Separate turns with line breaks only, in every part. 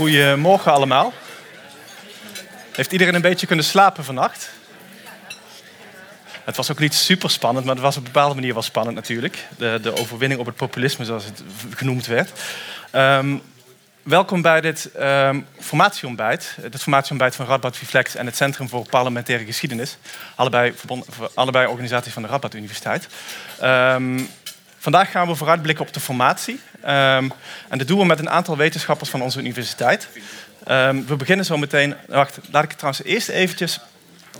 Goedemorgen allemaal. Heeft iedereen een beetje kunnen slapen vannacht? Het was ook niet super spannend, maar het was op een bepaalde manier wel spannend natuurlijk. De, de overwinning op het populisme, zoals het genoemd werd. Ehm, welkom bij dit um, formatieontbijt. Het formatieontbijt van Radboud Reflex en het Centrum voor Parlementaire Geschiedenis. Allebei, allebei organisaties van de Radboud Universiteit. Um, vandaag gaan we vooruitblikken op de formatie. en dat doen we met een aantal wetenschappers van onze universiteit. we beginnen zo meteen... Wacht, laat ik trouwens eerst eventjes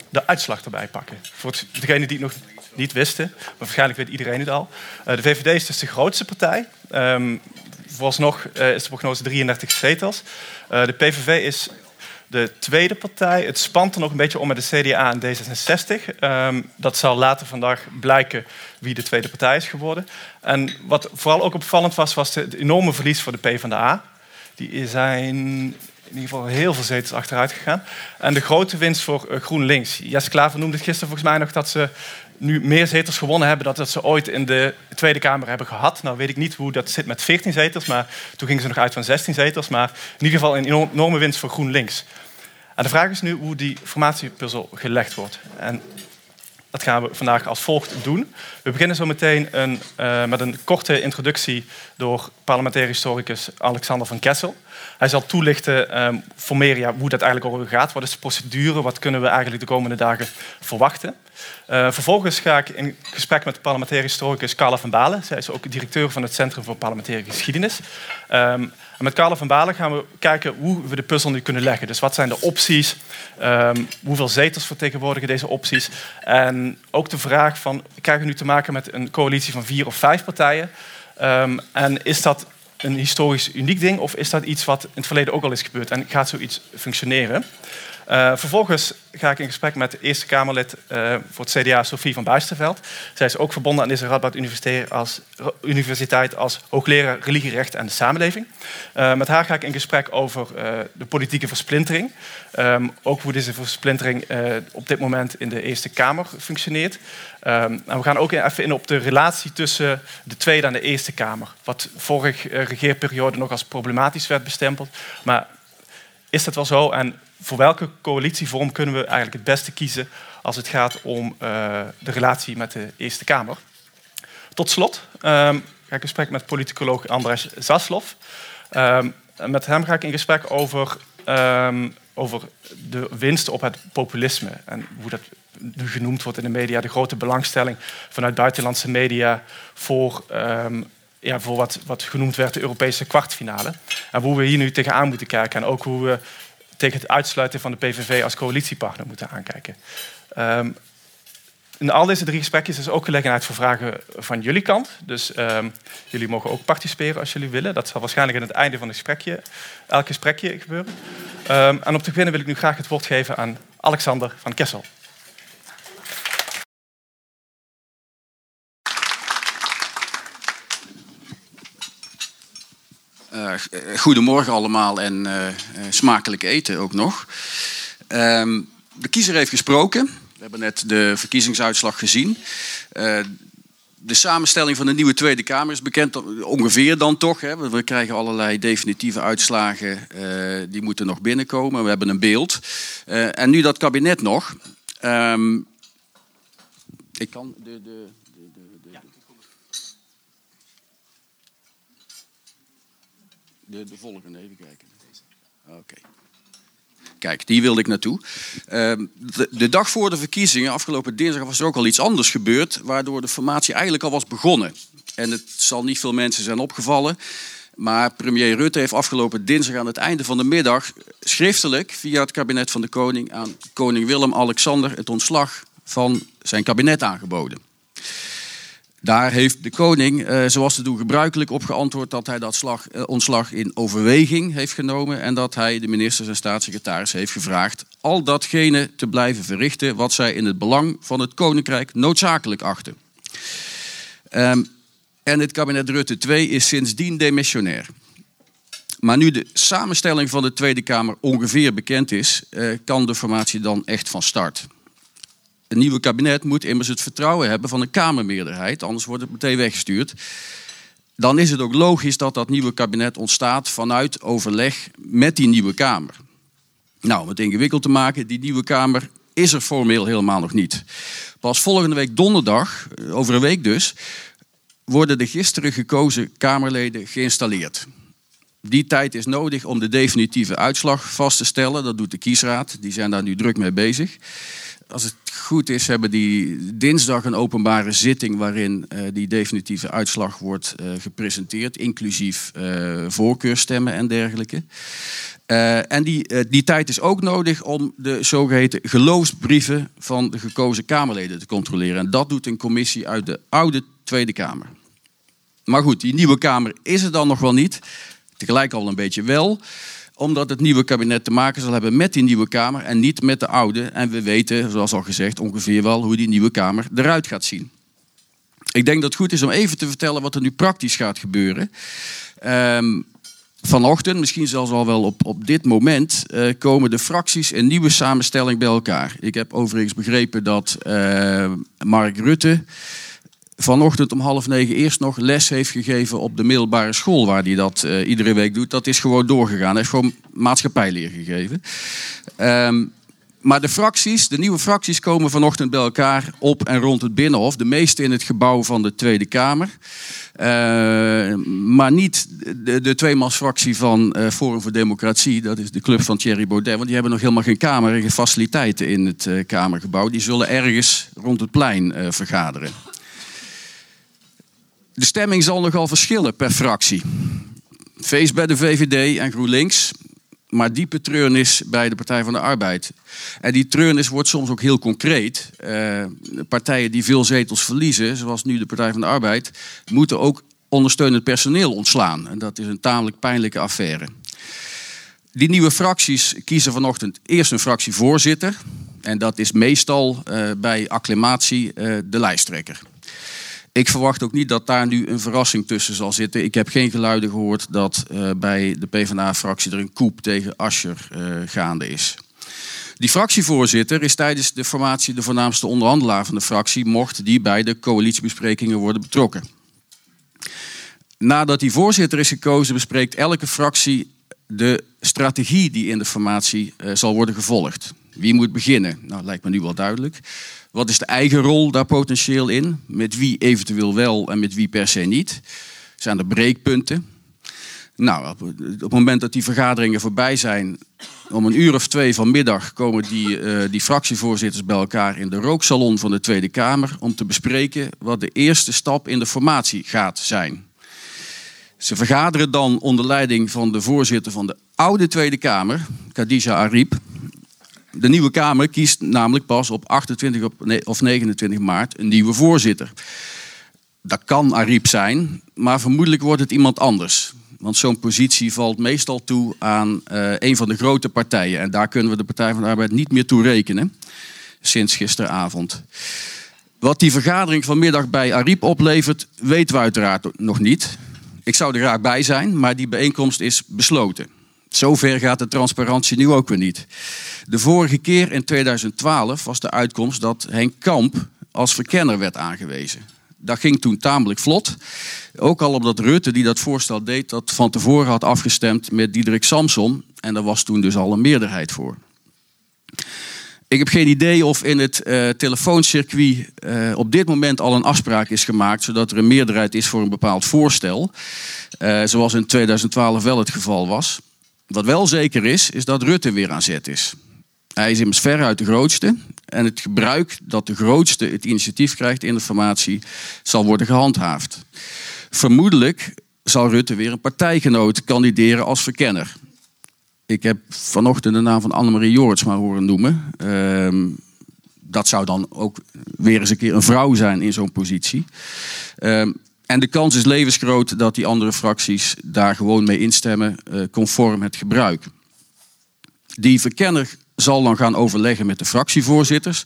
de uitslag erbij pakken. Voor degenen die het nog niet wisten, maar waarschijnlijk weet iedereen het al. Uh, de VVD is dus de grootste partij. Um, vooralsnog uh, is de prognose 33 zetels. Uh, de PVV is de tweede partij. Het spant er nog een beetje om met de CDA en D66. Um, dat zal later vandaag blijken wie de tweede partij is geworden. En wat vooral ook opvallend was, was het enorme verlies voor de PvdA. Die zijn in ieder geval heel veel zetels achteruit gegaan. En de grote winst voor eh, GroenLinks. Jess Klaver noemde het gisteren volgens mij nog dat ze nu meer zetels gewonnen hebben dan dat ze ooit in de Tweede Kamer hebben gehad. Nou weet ik niet hoe dat zit met 14 zetels, maar toen gingen ze nog uit van 16 zetels. Maar in ieder geval een enorme winst voor GroenLinks. En de vraag is nu hoe die formatiepuzzel gelegd wordt. En dat gaan we vandaag als volgt doen. We beginnen zo meteen een, uh, met een korte introductie door parlementair historicus Alexander van Kessel. Hij zal toelichten um, voor meer ja, hoe dat eigenlijk over gaat. Wat is de procedure? Wat kunnen we eigenlijk de komende dagen verwachten? Uh, vervolgens ga ik in gesprek met de parlementair historicus Carla van Balen. Zij is ook directeur van het Centrum voor Parlementaire Geschiedenis. En met Carla van Balen gaan we kijken hoe we de puzzel nu kunnen leggen. Dus wat zijn de opties? Um, hoeveel zetels vertegenwoordigen deze opties? En ook de vraag van, krijgen we nu te maken met een coalitie van vier of vijf partijen? Um, en is dat een historisch uniek ding of is dat iets wat in het verleden ook al is gebeurd en gaat zoiets functioneren? Uh, vervolgens ga ik in gesprek met de Eerste Kamerlid uh, voor het CDA, Sophie van Buisterveld. Zij is ook verbonden aan deze Radboud Universiteit als, universiteit als hoogleraar religierecht en de samenleving. Uh, met haar ga ik in gesprek over de politieke versplintering. Um, ook hoe deze versplintering op dit moment in de Eerste Kamer functioneert. Um, en we gaan ook even in op de relatie tussen de Tweede en de Eerste Kamer. Wat vorige regeerperiode nog als problematisch werd bestempeld. Maar is dat wel zo? En voor welke coalitievorm kunnen we eigenlijk het beste kiezen als het gaat om uh, de relatie met de Eerste Kamer? Tot slot um, ga ik in gesprek met politicoloog Andres Zaslov. Um, met hem ga ik in gesprek over, um, over de winst op het populisme en hoe dat nu genoemd wordt in de media, de grote belangstelling vanuit buitenlandse media voor ja, voor wat, wat genoemd werd de Europese kwartfinale. En hoe we hier nu tegenaan moeten kijken. En ook hoe we tegen het uitsluiten van de PVV als coalitiepartner moeten aankijken. Um, in al deze drie gesprekjes is ook gelegenheid voor vragen van jullie kant. Dus um, jullie mogen ook participeren als jullie willen. Dat zal waarschijnlijk aan het einde van het gesprekje, elk gesprekje gebeuren. Um, en op te beginnen wil ik nu graag het woord geven aan Alexander van Kessel.
Uh, goedemorgen allemaal en uh, smakelijk eten ook nog. Uh, de kiezer heeft gesproken. We hebben net de verkiezingsuitslag gezien. De samenstelling van de nieuwe Tweede Kamer is bekend, ongeveer dan toch. Hè. We krijgen allerlei definitieve uitslagen, die moeten nog binnenkomen. We hebben een beeld. en nu dat kabinet nog. Ehm, ik kan de, de De, de volgende, even kijken. Oké. Kijk, die wilde ik naartoe. Ehm, de, de, dag voor de verkiezingen, afgelopen dinsdag, was er ook al iets anders gebeurd, waardoor de formatie eigenlijk al was begonnen. En het zal niet veel mensen zijn opgevallen. Maar premier Rutte heeft afgelopen dinsdag aan het einde van de middag schriftelijk via het kabinet van de koning aan koning Willem-Alexander het ontslag van zijn kabinet aangeboden. Daar heeft de koning, eh, zoals te doen gebruikelijk, op geantwoord dat hij dat slag, eh, ontslag in overweging heeft genomen en dat hij de ministers en staatssecretaris heeft gevraagd al datgene te blijven verrichten wat zij in het belang van het koninkrijk noodzakelijk achten. Um, en het kabinet Rutte 2 is sindsdien demissionair. Maar nu de samenstelling van de Tweede Kamer ongeveer bekend is, uh, kan de formatie dan echt van start. Een nieuwe kabinet moet immers het vertrouwen hebben van een Kamermeerderheid, anders wordt het meteen weggestuurd. dan is het ook logisch dat dat nieuwe kabinet ontstaat vanuit overleg met die nieuwe Kamer. Nou, om het ingewikkeld te maken, die nieuwe Kamer is er formeel helemaal nog niet. Pas volgende week donderdag, over een week dus, worden de gisteren gekozen Kamerleden geïnstalleerd. Die tijd is nodig om de definitieve uitslag vast te stellen. Dat doet de kiesraad. Die zijn daar nu druk mee bezig. Als het goed is, hebben die dinsdag een openbare zitting waarin uh, die definitieve uitslag wordt uh, gepresenteerd, inclusief uh, voorkeurstemmen en dergelijke. en die, die tijd is ook nodig om de zogeheten geloofsbrieven van de gekozen Kamerleden te controleren. En dat doet een commissie uit de oude Tweede Kamer. Maar goed, die nieuwe Kamer is er dan nog wel niet. Tegelijk al een beetje wel omdat het nieuwe kabinet te maken zal hebben met die nieuwe Kamer en niet met de oude. En we weten, zoals al gezegd, ongeveer wel hoe die nieuwe Kamer eruit gaat zien. Ik denk dat het goed is om even te vertellen wat er nu praktisch gaat gebeuren. Um, vanochtend, misschien zelfs al wel op, op dit moment, uh, komen de fracties een nieuwe samenstelling bij elkaar. Ik heb overigens begrepen dat uh, Mark Rutte vanochtend om half negen eerst nog les heeft gegeven op de middelbare school waar hij dat uh, iedere week doet. Dat is gewoon doorgegaan. Hij heeft gewoon maatschappijleer gegeven. Um, maar de fracties, de nieuwe fracties komen vanochtend bij elkaar op en rond het Binnenhof. De meeste in het gebouw van de Tweede Kamer. Uh, maar niet de, de tweemansfractie van uh, Forum voor Democratie. Dat is de club van Thierry Baudet. Want die hebben nog helemaal geen kamer en geen faciliteiten in het Kamergebouw. Die zullen ergens rond het plein vergaderen. De stemming zal nogal verschillen per fractie. Feest bij de VVD en GroenLinks, maar diepe treurnis bij de Partij van de Arbeid. En die treurnis wordt soms ook heel concreet. Uh, partijen die veel zetels verliezen, zoals nu de Partij van de Arbeid, moeten ook ondersteunend personeel ontslaan. En dat is een tamelijk pijnlijke affaire. Die nieuwe fracties kiezen vanochtend eerst een fractievoorzitter. En dat is meestal uh, bij acclamatie uh, de lijsttrekker. Ik verwacht ook niet dat daar nu een verrassing tussen zal zitten. Ik heb geen geluiden gehoord dat uh, bij de PvdA-fractie er een koep tegen Ascher uh, gaande is. Die fractievoorzitter is tijdens de formatie de voornaamste onderhandelaar van de fractie, mocht die bij de coalitiebesprekingen worden betrokken. Nadat die voorzitter is gekozen, bespreekt elke fractie de strategie die in de formatie uh, zal worden gevolgd. Wie moet beginnen? Nou, lijkt me nu wel duidelijk. Wat is de eigen rol daar potentieel in? Met wie eventueel wel en met wie per se niet? Zijn er breekpunten? Nou, op het moment dat die vergaderingen voorbij zijn, om een uur of twee vanmiddag komen die, uh, die fractievoorzitters bij elkaar in de rooksalon van de Tweede Kamer om te bespreken wat de eerste stap in de formatie gaat zijn. Ze vergaderen dan onder leiding van de voorzitter van de oude Tweede Kamer, Khadija Ariep. De nieuwe Kamer kiest namelijk pas op 28 of 29 maart een nieuwe voorzitter. Dat kan Ariep zijn, maar vermoedelijk wordt het iemand anders. Want zo'n positie valt meestal toe aan uh, een van de grote partijen. En daar kunnen we de Partij van de Arbeid niet meer toe rekenen. Sinds gisteravond. Wat die vergadering vanmiddag bij Ariep oplevert, weten we uiteraard nog niet. Ik zou er graag bij zijn, maar die bijeenkomst is besloten. Zover gaat de transparantie nu ook weer niet. De vorige keer in 2012 was de uitkomst dat Henk Kamp als verkenner werd aangewezen. Dat ging toen tamelijk vlot. Ook al omdat Rutte, die dat voorstel deed, dat van tevoren had afgestemd met Diederik Samson. En daar was toen dus al een meerderheid voor. Ik heb geen idee of in het uh, telefooncircuit uh, op dit moment al een afspraak is gemaakt, zodat er een meerderheid is voor een bepaald voorstel. Uh, zoals in 2012 wel het geval was. Wat wel zeker is, is dat Rutte weer aan zet is. Hij is immers veruit de grootste. En het gebruik dat de grootste het initiatief krijgt in de formatie zal worden gehandhaafd. Vermoedelijk zal Rutte weer een partijgenoot kandideren als verkenner. Ik heb vanochtend de naam van Annemarie Jorts maar horen noemen. Uh, dat zou dan ook weer eens een keer een vrouw zijn in zo'n positie. Uh, en de kans is levensgroot dat die andere fracties daar gewoon mee instemmen, uh, conform het gebruik. Die verkenner zal dan gaan overleggen met de fractievoorzitters.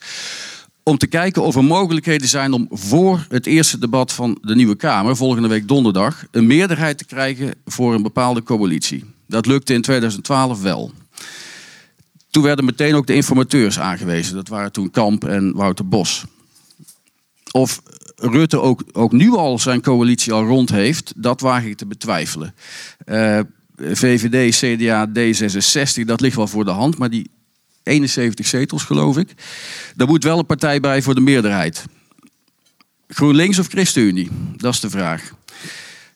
Om te kijken of er mogelijkheden zijn om voor het eerste debat van de nieuwe Kamer, volgende week donderdag, een meerderheid te krijgen voor een bepaalde coalitie. Dat lukte in 2012 wel. Toen werden meteen ook de informateurs aangewezen. Dat waren toen Kamp en Wouter Bos. Of Rutte ook, ook nu al zijn coalitie al rond heeft, dat waag ik te betwijfelen. VVD, CDA, D66, dat ligt wel voor de hand, maar die 71 zetels geloof ik, daar moet wel een partij bij voor de meerderheid. GroenLinks of ChristenUnie? Dat is de vraag.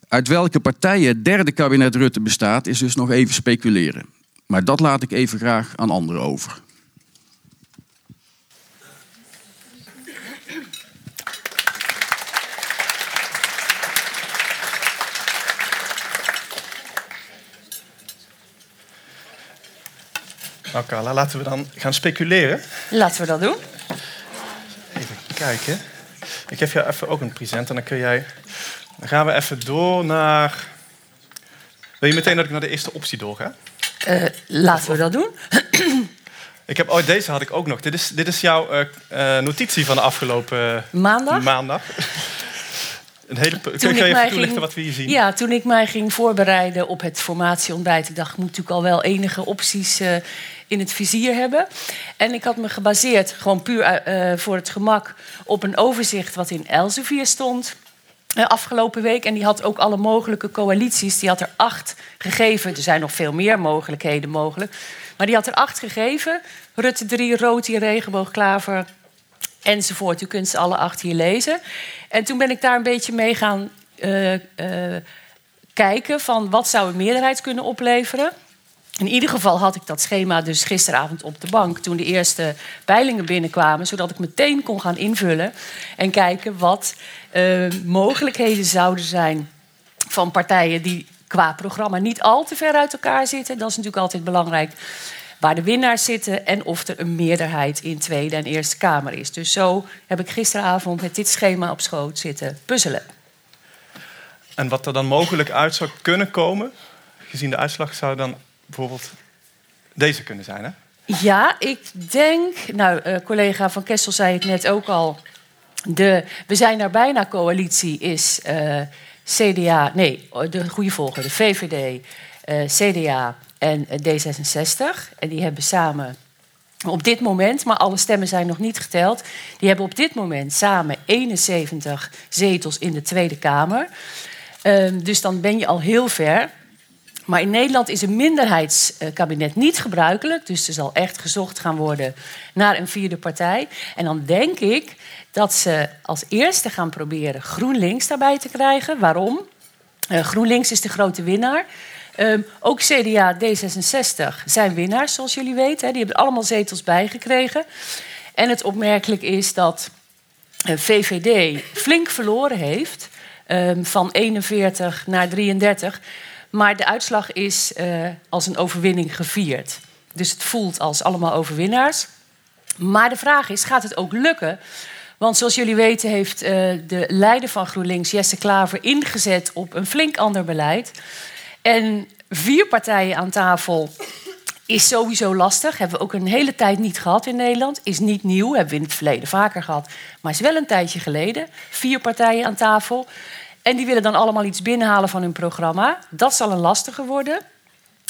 Uit welke partijen het derde kabinet Rutte bestaat, is dus nog even speculeren. Maar dat laat ik even graag aan anderen over.
Nou, Carla, laten we dan gaan speculeren.
Laten we dat doen.
Even kijken. Ik geef jou even ook een present en dan kun jij. Dan gaan we even door naar. Wil je meteen dat ik naar de eerste optie doorga?
Uh, laten we dat doen.
ik heb, oh, deze had ik ook nog. Dit is, dit is jouw uh, uh, notitie van de afgelopen
maandag.
maandag. Een hele, kun je even toelichten wat we hier zien?
Ja, toen ik mij ging voorbereiden op het formatieontbijt... ik dacht, ik moet natuurlijk al wel enige opties in het vizier hebben. En ik had me gebaseerd, gewoon puur uh, voor het gemak, op een overzicht wat in Elsevier stond. Uh, afgelopen week. En die had ook alle mogelijke coalities. Die had er acht gegeven. Er zijn nog veel meer mogelijkheden mogelijk. Maar die had er acht gegeven. Rutte 3, Roti, Regenboog, Klaver, enzovoort. U kunt ze alle acht hier lezen. En toen ben ik daar een beetje mee gaan kijken van wat zou een meerderheid kunnen opleveren. In ieder geval had ik dat schema dus gisteravond op de bank toen de eerste peilingen binnenkwamen, zodat ik meteen kon gaan invullen en kijken wat uh, mogelijkheden zouden zijn van partijen die qua programma niet al te ver uit elkaar zitten. Dat is natuurlijk altijd belangrijk. Waar de winnaars zitten en of er een meerderheid in Tweede en Eerste Kamer is. Dus zo heb ik gisteravond met dit schema op schoot zitten puzzelen.
En wat er dan mogelijk uit zou kunnen komen, gezien de uitslag, zou dan bijvoorbeeld deze kunnen zijn, hè?
Ja, ik denk, nou, uh, collega Van Kessel zei het net ook al. De, we zijn er bijna coalitie is uh, CDA, nee, de goede volgorde, VVD, uh, CDA en D66. En die hebben samen op dit moment, maar alle stemmen zijn nog niet geteld, die hebben op dit moment samen 71 zetels in de Tweede Kamer. Uh, dus dan ben je al heel ver. Maar in Nederland is een minderheidskabinet niet gebruikelijk. Dus er zal echt gezocht gaan worden naar een vierde partij. En dan denk ik dat ze als eerste gaan proberen GroenLinks daarbij te krijgen. Waarom? Uh, GroenLinks is de grote winnaar. Um, ook CDA, D66 zijn winnaars, zoals jullie weten. Hè. Die hebben allemaal zetels bijgekregen. En het opmerkelijk is dat eh, VVD flink verloren heeft. Um, van 41 naar 33. Maar de uitslag is uh, als een overwinning gevierd. Dus het voelt als allemaal overwinnaars. Maar de vraag is, gaat het ook lukken? Want zoals jullie weten heeft uh, de leider van GroenLinks, Jesse Klaver, ingezet op een flink ander beleid. En vier partijen aan tafel is sowieso lastig. Hebben we ook een hele tijd niet gehad in Nederland. Is niet nieuw, hebben we in het verleden vaker gehad. Maar is wel een tijdje geleden. Vier partijen aan tafel. En die willen dan allemaal iets binnenhalen van hun programma. Dat zal een lastige worden.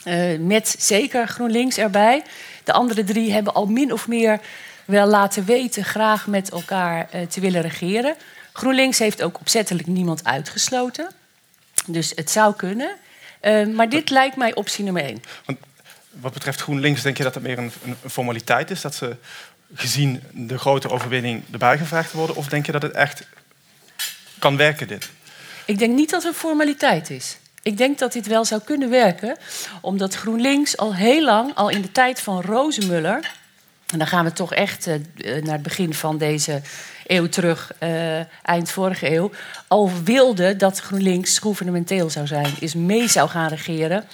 Uh, met zeker GroenLinks erbij. De andere drie hebben al min of meer wel laten weten graag met elkaar uh, te willen regeren. GroenLinks heeft ook opzettelijk niemand uitgesloten. Dus het zou kunnen. Uh, maar dit lijkt mij optie nummer één.
Want wat betreft GroenLinks, denk je dat het meer een, een, formaliteit is? Dat ze gezien de grote overwinning erbij gevraagd worden? Of denk je dat het echt kan werken, dit?
Ik denk niet dat het een formaliteit is. Ik denk dat dit wel zou kunnen werken, omdat GroenLinks al heel lang, al in de tijd van Rozenmuller, en dan gaan we toch echt uh, naar het begin van deze eeuw terug, uh, eind vorige eeuw, al wilde dat GroenLinks gouvernementeel zou zijn, is mee zou gaan regeren.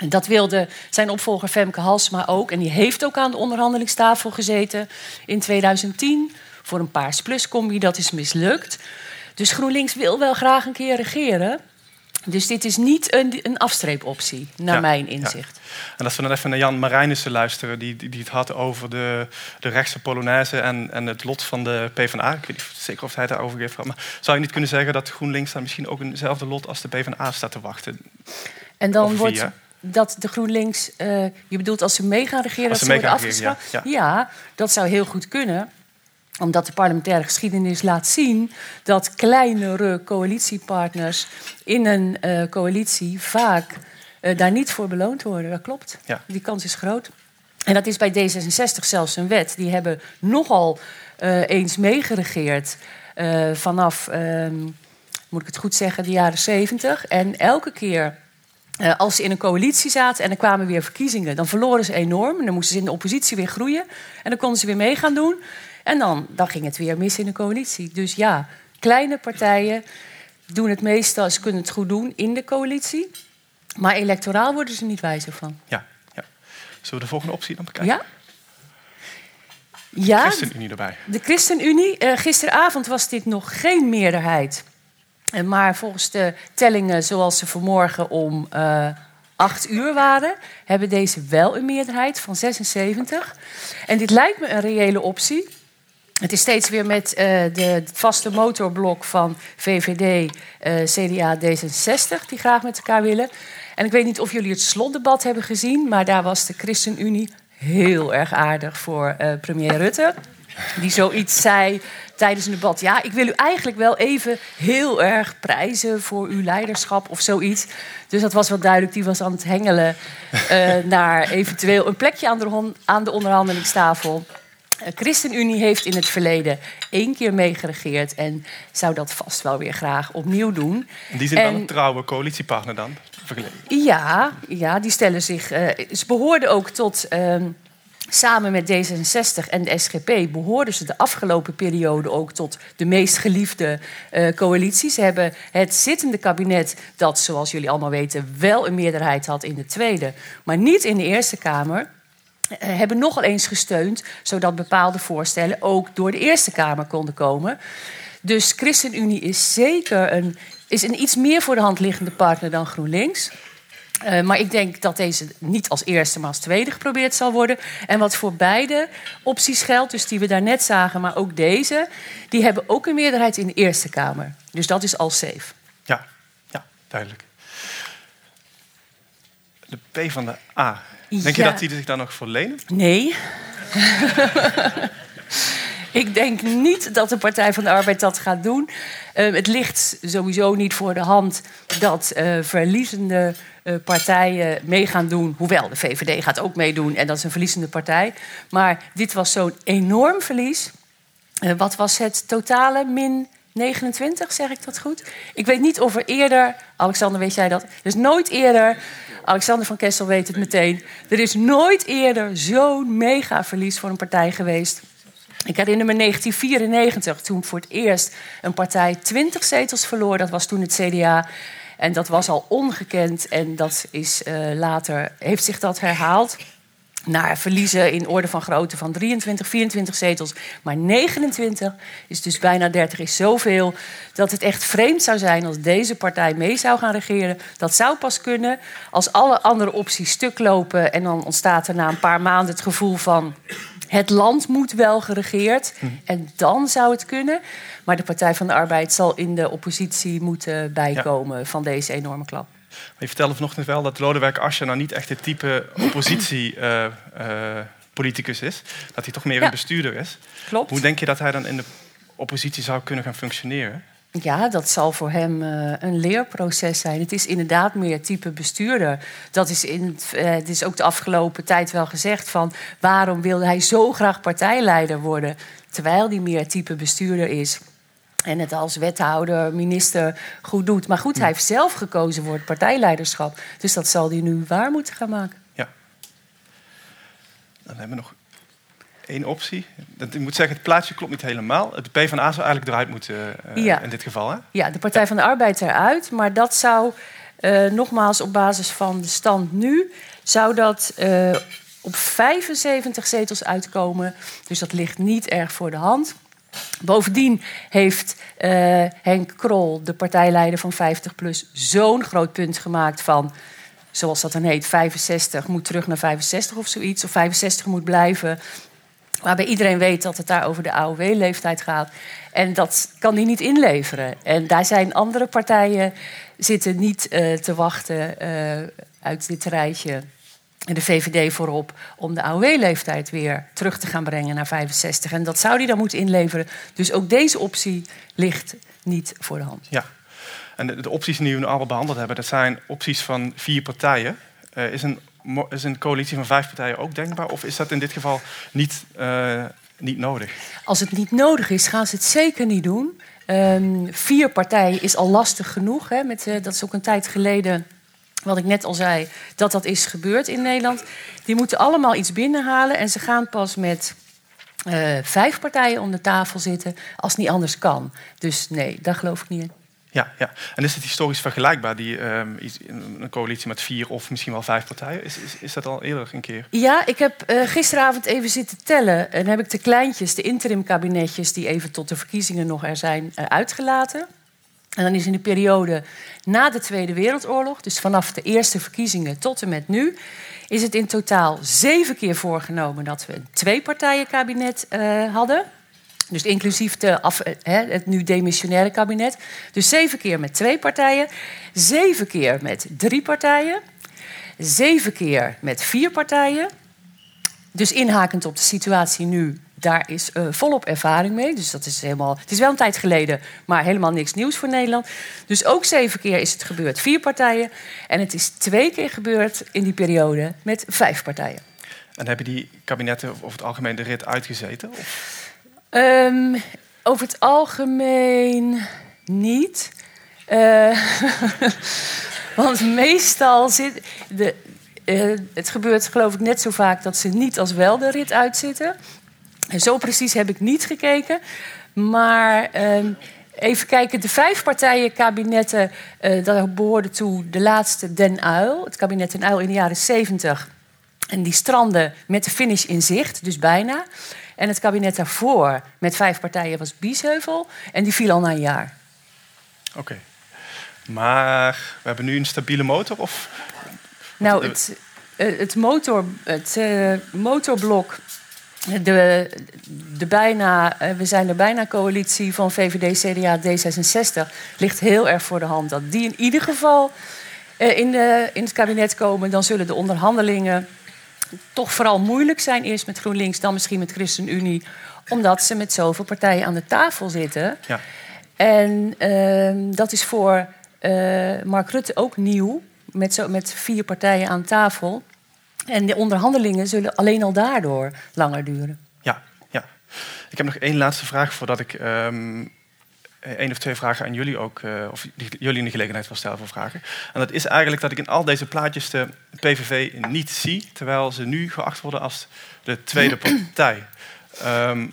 En dat wilde zijn opvolger Femke Halsma ook. En die heeft ook aan de onderhandelingstafel gezeten in 2010 voor een Paars Plus combi. Dat is mislukt. Dus GroenLinks wil wel graag een keer regeren. Dus dit is niet een, een afstreepoptie, naar mijn inzicht.
Ja. En als we dan even naar Jan Marijnissen luisteren, die, die, die, het had over de, de rechtse Polonaise en, en het lot van de PvdA. Ik weet niet zeker of hij daarover heeft Maar zou je niet kunnen zeggen dat GroenLinks dan misschien ook eenzelfde lot als de PvdA staat te wachten?
En dan wordt dat de GroenLinks, uh, je bedoelt als ze mee gaan regeren, als dat ze, ze worden afgeschaft? Ja, ja. ja, dat zou heel goed kunnen. Omdat de parlementaire geschiedenis laat zien dat kleinere coalitiepartners in een uh, coalitie vaak uh, daar niet voor beloond worden. Dat klopt.
Ja.
Die kans is groot. En dat is bij D66 zelfs een wet. Die hebben nogal uh, eens meegeregeerd vanaf, ehm, moet ik het goed zeggen, de jaren 70. En elke keer uh, als ze in een coalitie zaten en er kwamen weer verkiezingen, dan verloren ze enorm. En dan moesten ze in de oppositie weer groeien. En dan konden ze weer mee gaan doen. En dan, dan ging het weer mis in de coalitie. Dus ja, kleine partijen doen het meestal, ze kunnen het goed doen in de coalitie. Maar electoraal worden ze niet wijzer van.
Ja, ja. Zullen we de volgende optie dan bekijken?
Ja. Ja,
ChristenUnie erbij.
De ChristenUnie. Uh, gisteravond was dit nog geen meerderheid. Uh, maar volgens de tellingen zoals ze vanmorgen om uh, acht uur waren, hebben deze wel een meerderheid van 76. En dit lijkt me een reële optie. Het is steeds weer met uh, de vaste motorblok van VVD, CDA, D66 die graag met elkaar willen. En ik weet niet of jullie het slotdebat hebben gezien, maar daar was de ChristenUnie heel erg aardig voor uh, premier Rutte. Die zoiets zei tijdens een debat. Ja, ik wil u eigenlijk wel even heel erg prijzen voor uw leiderschap of zoiets. Dus dat was wel duidelijk. Die was aan het hengelen naar eventueel een plekje aan de, aan de onderhandelingstafel. De ChristenUnie heeft in het verleden één keer meegeregeerd en zou dat vast wel weer graag opnieuw doen.
En die zijn en, wel een trouwe coalitiepartner dan?
Ja, ja, die stellen zich. Uh, ze behoorden ook tot. Uh, samen met D66 en de SGP behoorden ze de afgelopen periode ook tot de meest geliefde uh, coalitie. Ze hebben het zittende kabinet, dat zoals jullie allemaal weten wel een meerderheid had in de Tweede, maar niet in de Eerste Kamer hebben nogal eens gesteund, zodat bepaalde voorstellen ook door de Eerste Kamer konden komen. Dus ChristenUnie is zeker een, is een iets meer voor de hand liggende partner dan GroenLinks. Uh, maar ik denk dat deze niet als eerste, maar als tweede geprobeerd zal worden. En wat voor beide opties geldt, dus die we daarnet zagen, maar ook deze, die hebben ook een meerderheid in de Eerste Kamer. Dus dat is al safe.
Ja, ja duidelijk. De P van de A. Denk ja. je dat die zich daar nog voor lenen?
Nee. ik denk niet dat de Partij van de Arbeid dat gaat doen. Uh, het ligt sowieso niet voor de hand dat uh, verliezende uh, partijen mee gaan doen. Hoewel, de VVD gaat ook meedoen en dat is een verliezende partij. Maar dit was zo'n enorm verlies. wat was het totale min 29, zeg ik dat goed? Ik weet niet of er eerder, Alexander, weet jij dat? Dus nooit eerder Alexander van Kessel weet het meteen. Er is nooit eerder zo'n mega verlies voor een partij geweest. Ik herinner me 1994, toen voor het eerst een partij 20 zetels verloor. Dat was toen het CDA. En dat was al ongekend. En dat is uh, later, heeft zich dat herhaald naar verliezen in orde van grootte van 23, 24 zetels. Maar 29 is dus bijna 30, is zoveel dat het echt vreemd zou zijn als deze partij mee zou gaan regeren. Dat zou pas kunnen als alle andere opties stuk lopen en dan ontstaat er na een paar maanden het gevoel van het land moet wel geregeerd. En dan zou het kunnen. Maar de Partij van de Arbeid zal in de oppositie moeten bijkomen ja. van deze enorme klap.
Je vertelde vanochtend wel dat Lodewijk Asscher nou niet echt het type oppositiepoliticus uh, uh, is. Dat hij toch meer ja. een bestuurder is.
Klopt.
Hoe denk je dat hij dan in de oppositie zou kunnen gaan functioneren?
Ja, dat zal voor hem uh, een leerproces zijn. Het is inderdaad meer type bestuurder. Dat is, in het, uh, het is ook de afgelopen tijd wel gezegd van... waarom wilde hij zo graag partijleider worden... terwijl hij meer type bestuurder is en het als wethouder, minister goed doet. Maar goed, hij heeft zelf gekozen voor het partijleiderschap. Dus dat zal hij nu waar moeten gaan maken.
Ja. Dan hebben we nog één optie. Ik moet zeggen, het plaatje klopt niet helemaal. Het PvdA zou eigenlijk eruit moeten uh, ja. in dit geval. Hè?
Ja, de Partij van de Arbeid eruit. Maar dat zou, uh, nogmaals op basis van de stand nu... zou dat uh, op 75 zetels uitkomen. Dus dat ligt niet erg voor de hand... Bovendien heeft uh, Henk Krol, de partijleider van 50PLUS, zo'n groot punt gemaakt van, zoals dat dan heet, 65 moet terug naar 65 of zoiets, of 65 moet blijven. Waarbij iedereen weet dat het daar over de AOW-leeftijd gaat. En dat kan hij niet inleveren. En daar zijn andere partijen zitten niet uh, te wachten uh, uit dit rijtje En de VVD voorop om de AOW-leeftijd weer terug te gaan brengen naar 65. En dat zou die dan moeten inleveren. Dus ook deze optie ligt niet voor de hand.
Ja, en de, de opties die we nu allemaal behandeld hebben, dat zijn opties van vier partijen. Uh, is, een, is een coalitie van vijf partijen ook denkbaar? Of is dat in dit geval niet, uh, niet nodig?
Als het niet nodig is, gaan ze het zeker niet doen. Um, vier partijen is al lastig genoeg. Hè, met, uh, dat is ook een tijd geleden wat ik net al zei, dat dat is gebeurd in Nederland. Die moeten allemaal iets binnenhalen en ze gaan pas met uh, vijf partijen om de tafel zitten als het niet anders kan. Dus nee, daar geloof ik niet in.
Ja, ja. en is het historisch vergelijkbaar, die, um, een coalitie met vier of misschien wel vijf partijen? Is, is, is dat al eerder een keer?
Ja, ik heb uh, gisteravond even zitten tellen. En heb ik de kleintjes, de interimkabinetjes... die even tot de verkiezingen nog er zijn, uh, uitgelaten. En dan is in de periode na de Tweede Wereldoorlog, dus vanaf de eerste verkiezingen tot en met nu, is het in totaal zeven keer voorgenomen dat we een tweepartijenkabinet uh, hadden. Dus inclusief de af, hè, het nu demissionaire kabinet. Dus zeven keer met twee partijen, zeven keer met drie partijen, zeven keer met vier partijen. Dus inhakend op de situatie nu daar is uh, volop ervaring mee. Dus dat is helemaal. Het is wel een tijd geleden, maar helemaal niks nieuws voor Nederland. Dus ook zeven keer is het gebeurd, vier partijen. En het is twee keer gebeurd in die periode met vijf partijen.
En hebben die kabinetten over het algemeen de rit uitgezeten? Of?
Um, over het algemeen niet. Uh, want meestal zit. De, uh, het gebeurt geloof ik net zo vaak dat ze niet als wel de rit uitzitten. Zo precies heb ik niet gekeken. Maar uh, even kijken, de vijf partijen kabinetten, uh, daar behoorde toe de laatste Den Uil. Het kabinet Den Uil in de jaren 70. En die strandde met de finish in zicht, dus bijna. En het kabinet daarvoor met vijf partijen was Biesheuvel. En die viel al na een jaar.
Oké. Okay. Maar we hebben nu een stabiele motor? Of?
Nou, het, het, motor, het uh, motorblok de, de bijna, we zijn er bijna coalitie van VVD, CDA, D66 ligt heel erg voor de hand dat die in ieder geval in, de, in het kabinet komen. Dan zullen de onderhandelingen toch vooral moeilijk zijn. Eerst met GroenLinks, dan misschien met ChristenUnie. Omdat ze met zoveel partijen aan de tafel zitten. Ja. En uh, dat is voor uh, Mark Rutte ook nieuw. Met, zo, met vier partijen aan tafel. En de onderhandelingen zullen alleen al daardoor langer duren.
Ja, ja. Ik heb nog één laatste vraag voordat ik um, één of twee vragen aan jullie ook, uh, of jullie in de gelegenheid wil stellen voor vragen. En dat is eigenlijk dat ik in al deze plaatjes de PVV niet zie, terwijl ze nu geacht worden als de tweede partij. Um,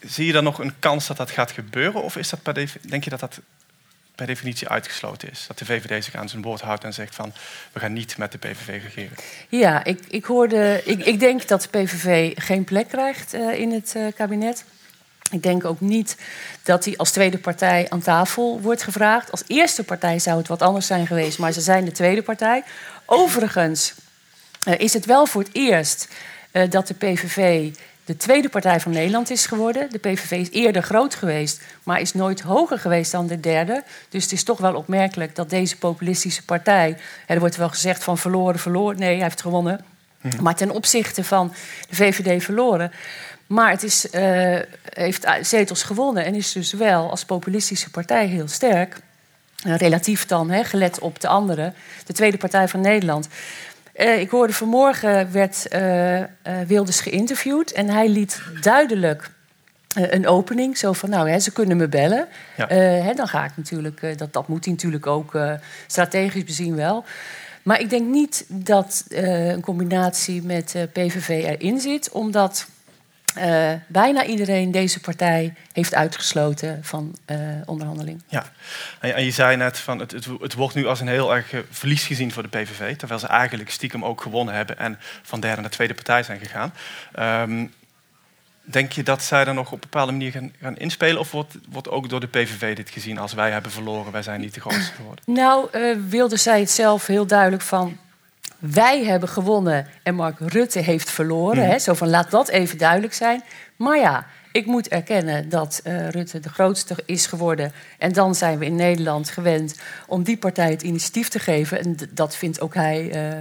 zie je dan nog een kans dat dat gaat gebeuren? Of is dat per denk je dat dat per definitie uitgesloten is. Dat de VVD zich aan zijn woord houdt en zegt van we gaan niet met de PVV regeren.
Ja, ik, ik, hoorde, ik, ik denk dat de PVV geen plek krijgt uh, in het uh, kabinet. Ik denk ook niet dat hij als tweede partij aan tafel wordt gevraagd. Als eerste partij zou het wat anders zijn geweest, maar ze zijn de tweede partij. Overigens uh, is het wel voor het eerst dat de PVV de tweede partij van Nederland is geworden. De PVV is eerder groot geweest, maar is nooit hoger geweest dan de derde. Dus het is toch wel opmerkelijk dat deze populistische partij... er wordt wel gezegd van verloren, verloren. Nee, hij heeft gewonnen. Mhm. Maar ten opzichte van de VVD verloren. Maar het is, uh, heeft zetels gewonnen en is dus wel als populistische partij heel sterk. Uh, relatief dan, hè, gelet op de andere. De tweede partij van Nederland. Uh, ik hoorde vanmorgen werd uh, uh, Wilders geïnterviewd en hij liet duidelijk een opening. Zo van, nou, hè, ze kunnen me bellen. Ja. Hè, dan ga ik natuurlijk, dat, dat moet hij natuurlijk ook strategisch bezien wel. Maar ik denk niet dat een combinatie met PVV erin zit, omdat uh, bijna iedereen deze partij heeft uitgesloten van uh, onderhandeling.
Ja, en je zei net van het, het, het, wordt nu als een heel erg verlies gezien voor de PVV, terwijl ze eigenlijk stiekem ook gewonnen hebben en van derde naar tweede partij zijn gegaan. Um, denk je dat zij er nog op een bepaalde manier gaan, gaan inspelen? Of wordt, wordt, ook door de PVV dit gezien als wij hebben verloren, wij zijn niet de grootste geworden?
Nou, uh, wilde zij het zelf heel duidelijk van wij hebben gewonnen en Mark Rutte heeft verloren. Mm. Hè? Zo van laat dat even duidelijk zijn. Maar ja, ik moet erkennen dat uh, Rutte de grootste is geworden. En dan zijn we in Nederland gewend om die partij het initiatief te geven. En dat vindt ook hij uh,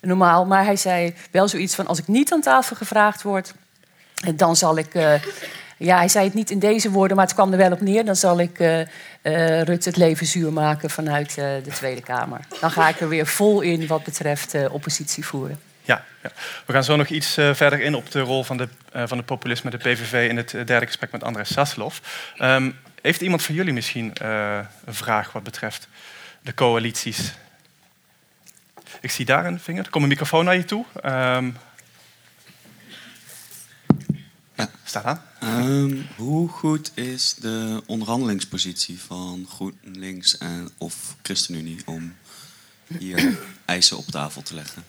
normaal. Maar hij zei wel zoiets van: als ik niet aan tafel gevraagd word, dan zal ik. Uh, ja, hij zei het niet in deze woorden, maar het kwam er wel op neer. Dan zal ik uh, uh, Rutte het leven zuur maken vanuit de Tweede Kamer. Dan ga ik er weer vol in wat betreft oppositie voeren.
Ja, ja, we gaan zo nog iets verder in op de rol van de, van de populisme, de PVV, in het derde gesprek met André Sasselov. Um, heeft iemand van jullie misschien een vraag wat betreft de coalities? Ik zie daar een vinger. Er komt een microfoon naar je toe. Um, ja. Staat aan.
Um, hoe goed is de onderhandelingspositie van GroenLinks en, of ChristenUnie om hier eisen op tafel te leggen?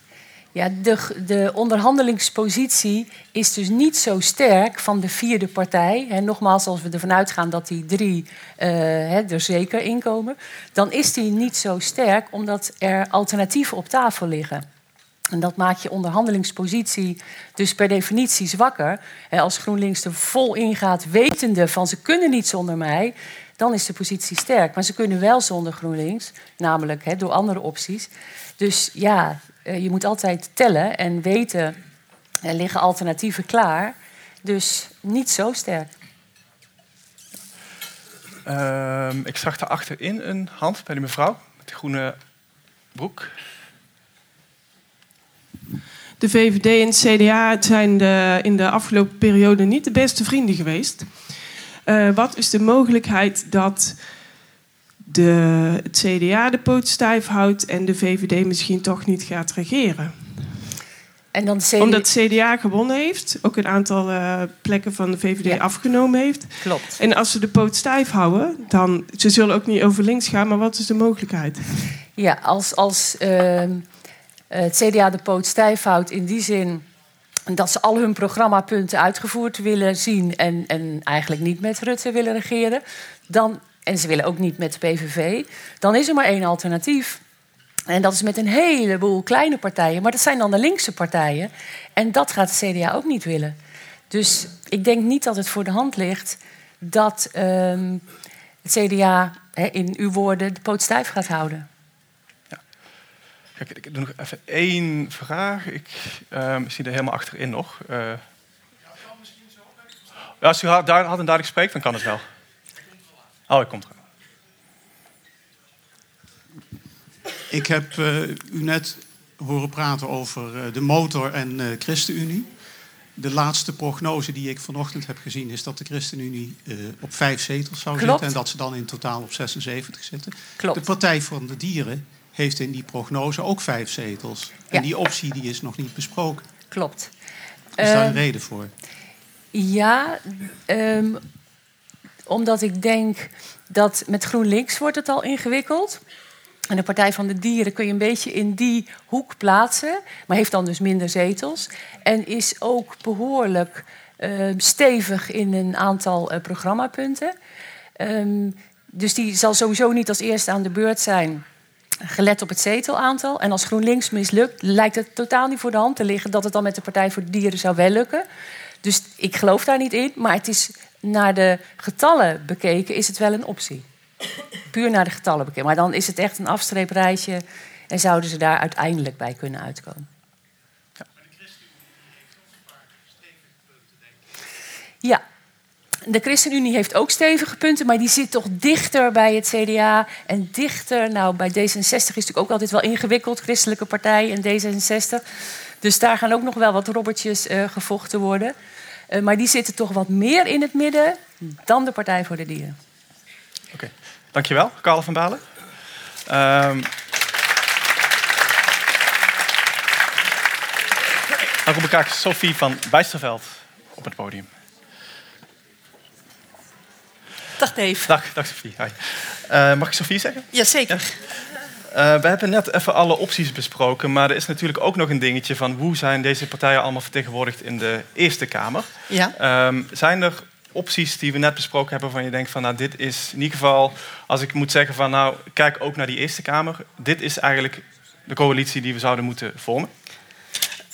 Ja, de, de onderhandelingspositie is dus niet zo sterk van de vierde partij. En nogmaals, als we ervan uitgaan dat die drie uh, er zeker in komen, dan is die niet zo sterk omdat er alternatieven op tafel liggen. En dat maakt je onderhandelingspositie dus per definitie zwakker. Als GroenLinks er vol ingaat, wetende van ze kunnen niet zonder mij, dan is de positie sterk. Maar ze kunnen wel zonder GroenLinks, namelijk door andere opties. Dus ja, eh, je moet altijd tellen en weten, er liggen alternatieven klaar. Dus niet zo sterk.
Uh, ik zag daar achterin een hand bij de mevrouw met de groene broek.
De VVD en het CDA zijn de, in de afgelopen periode niet de beste vrienden geweest. Uh, wat is de mogelijkheid dat de, het CDA de poot stijf houdt en de VVD misschien toch niet gaat regeren. En dan CDA... Omdat het CDA gewonnen heeft, ook een aantal uh, plekken van de VVD afgenomen heeft.
Klopt.
En als ze de poot stijf houden, dan ze zullen ook niet over links gaan, maar wat is de mogelijkheid?
Ja, als, als uh, het CDA de poot stijf houdt in die zin dat ze al hun programmapunten uitgevoerd willen zien en, en eigenlijk niet met Rutte willen regeren, dan en ze willen ook niet met de PVV, dan is er maar één alternatief. En dat is met een heleboel kleine partijen, maar dat zijn dan de linkse partijen. En dat gaat de CDA ook niet willen. Dus ik denk niet dat het voor de hand ligt dat um, het CDA, in uw woorden, de poot stijf gaat houden.
Kijk, ik doe nog even één vraag. Ik um, zie er helemaal achterin nog. Uh, ja, als u daar had en duidelijk spreekt, dan kan het wel. Oh, ik kom terug.
Ik heb uh, u net horen praten over uh, de motor en uh, ChristenUnie. De laatste prognose die ik vanochtend heb gezien is dat de ChristenUnie op vijf zetels zou
Klopt.
zitten en dat ze dan in totaal op 76 zitten.
Klopt.
De Partij van de Dieren heeft in die prognose ook vijf zetels. Ja. En die optie die is nog niet besproken.
Klopt.
Is daar een reden voor?
Ja, um, omdat ik denk dat met GroenLinks wordt het al ingewikkeld. En de Partij van de Dieren kun je een beetje in die hoek plaatsen. Maar heeft dan dus minder zetels. En is ook behoorlijk uh, stevig in een aantal uh, programmapunten. Um, dus die zal sowieso niet als eerste aan de beurt zijn. Gelet op het zetelaantal. En als GroenLinks mislukt, lijkt het totaal niet voor de hand te liggen dat het dan met de Partij voor de Dieren zou wel lukken. Dus ik geloof daar niet in. Maar het is naar de getallen bekeken is het wel een optie. Puur naar de getallen bekeken. Maar dan is het echt een afstreeprijtje en zouden ze daar uiteindelijk bij kunnen uitkomen. Ja, de ChristenUnie heeft ook stevige punten, maar die zit toch dichter bij het CDA en dichter. Nou, bij D66 is natuurlijk ook altijd wel ingewikkeld, Christelijke Partij en D66. Dus daar gaan ook nog wel wat robbertjes uh, gevochten worden. Uh, maar die zitten toch wat meer in het midden dan de Partij voor de Dieren.
Oké, dankjewel, Karel van Balen. Um... Dan roep ik Sophie van Bijsterveld op het podium.
Dag Dave.
Dag, dag Sophie. Hi. Uh, mag ik Sophie zeggen?
Jazeker.
Ja. Uh, we hebben net even alle opties besproken, maar er is natuurlijk ook nog een dingetje van hoe zijn deze partijen allemaal vertegenwoordigd in de Eerste Kamer.
Ja.
Um, zijn er opties die we net besproken hebben van je denkt van nou dit is in ieder geval, als ik moet zeggen van nou kijk ook naar die Eerste Kamer, dit is eigenlijk de coalitie die we zouden moeten vormen?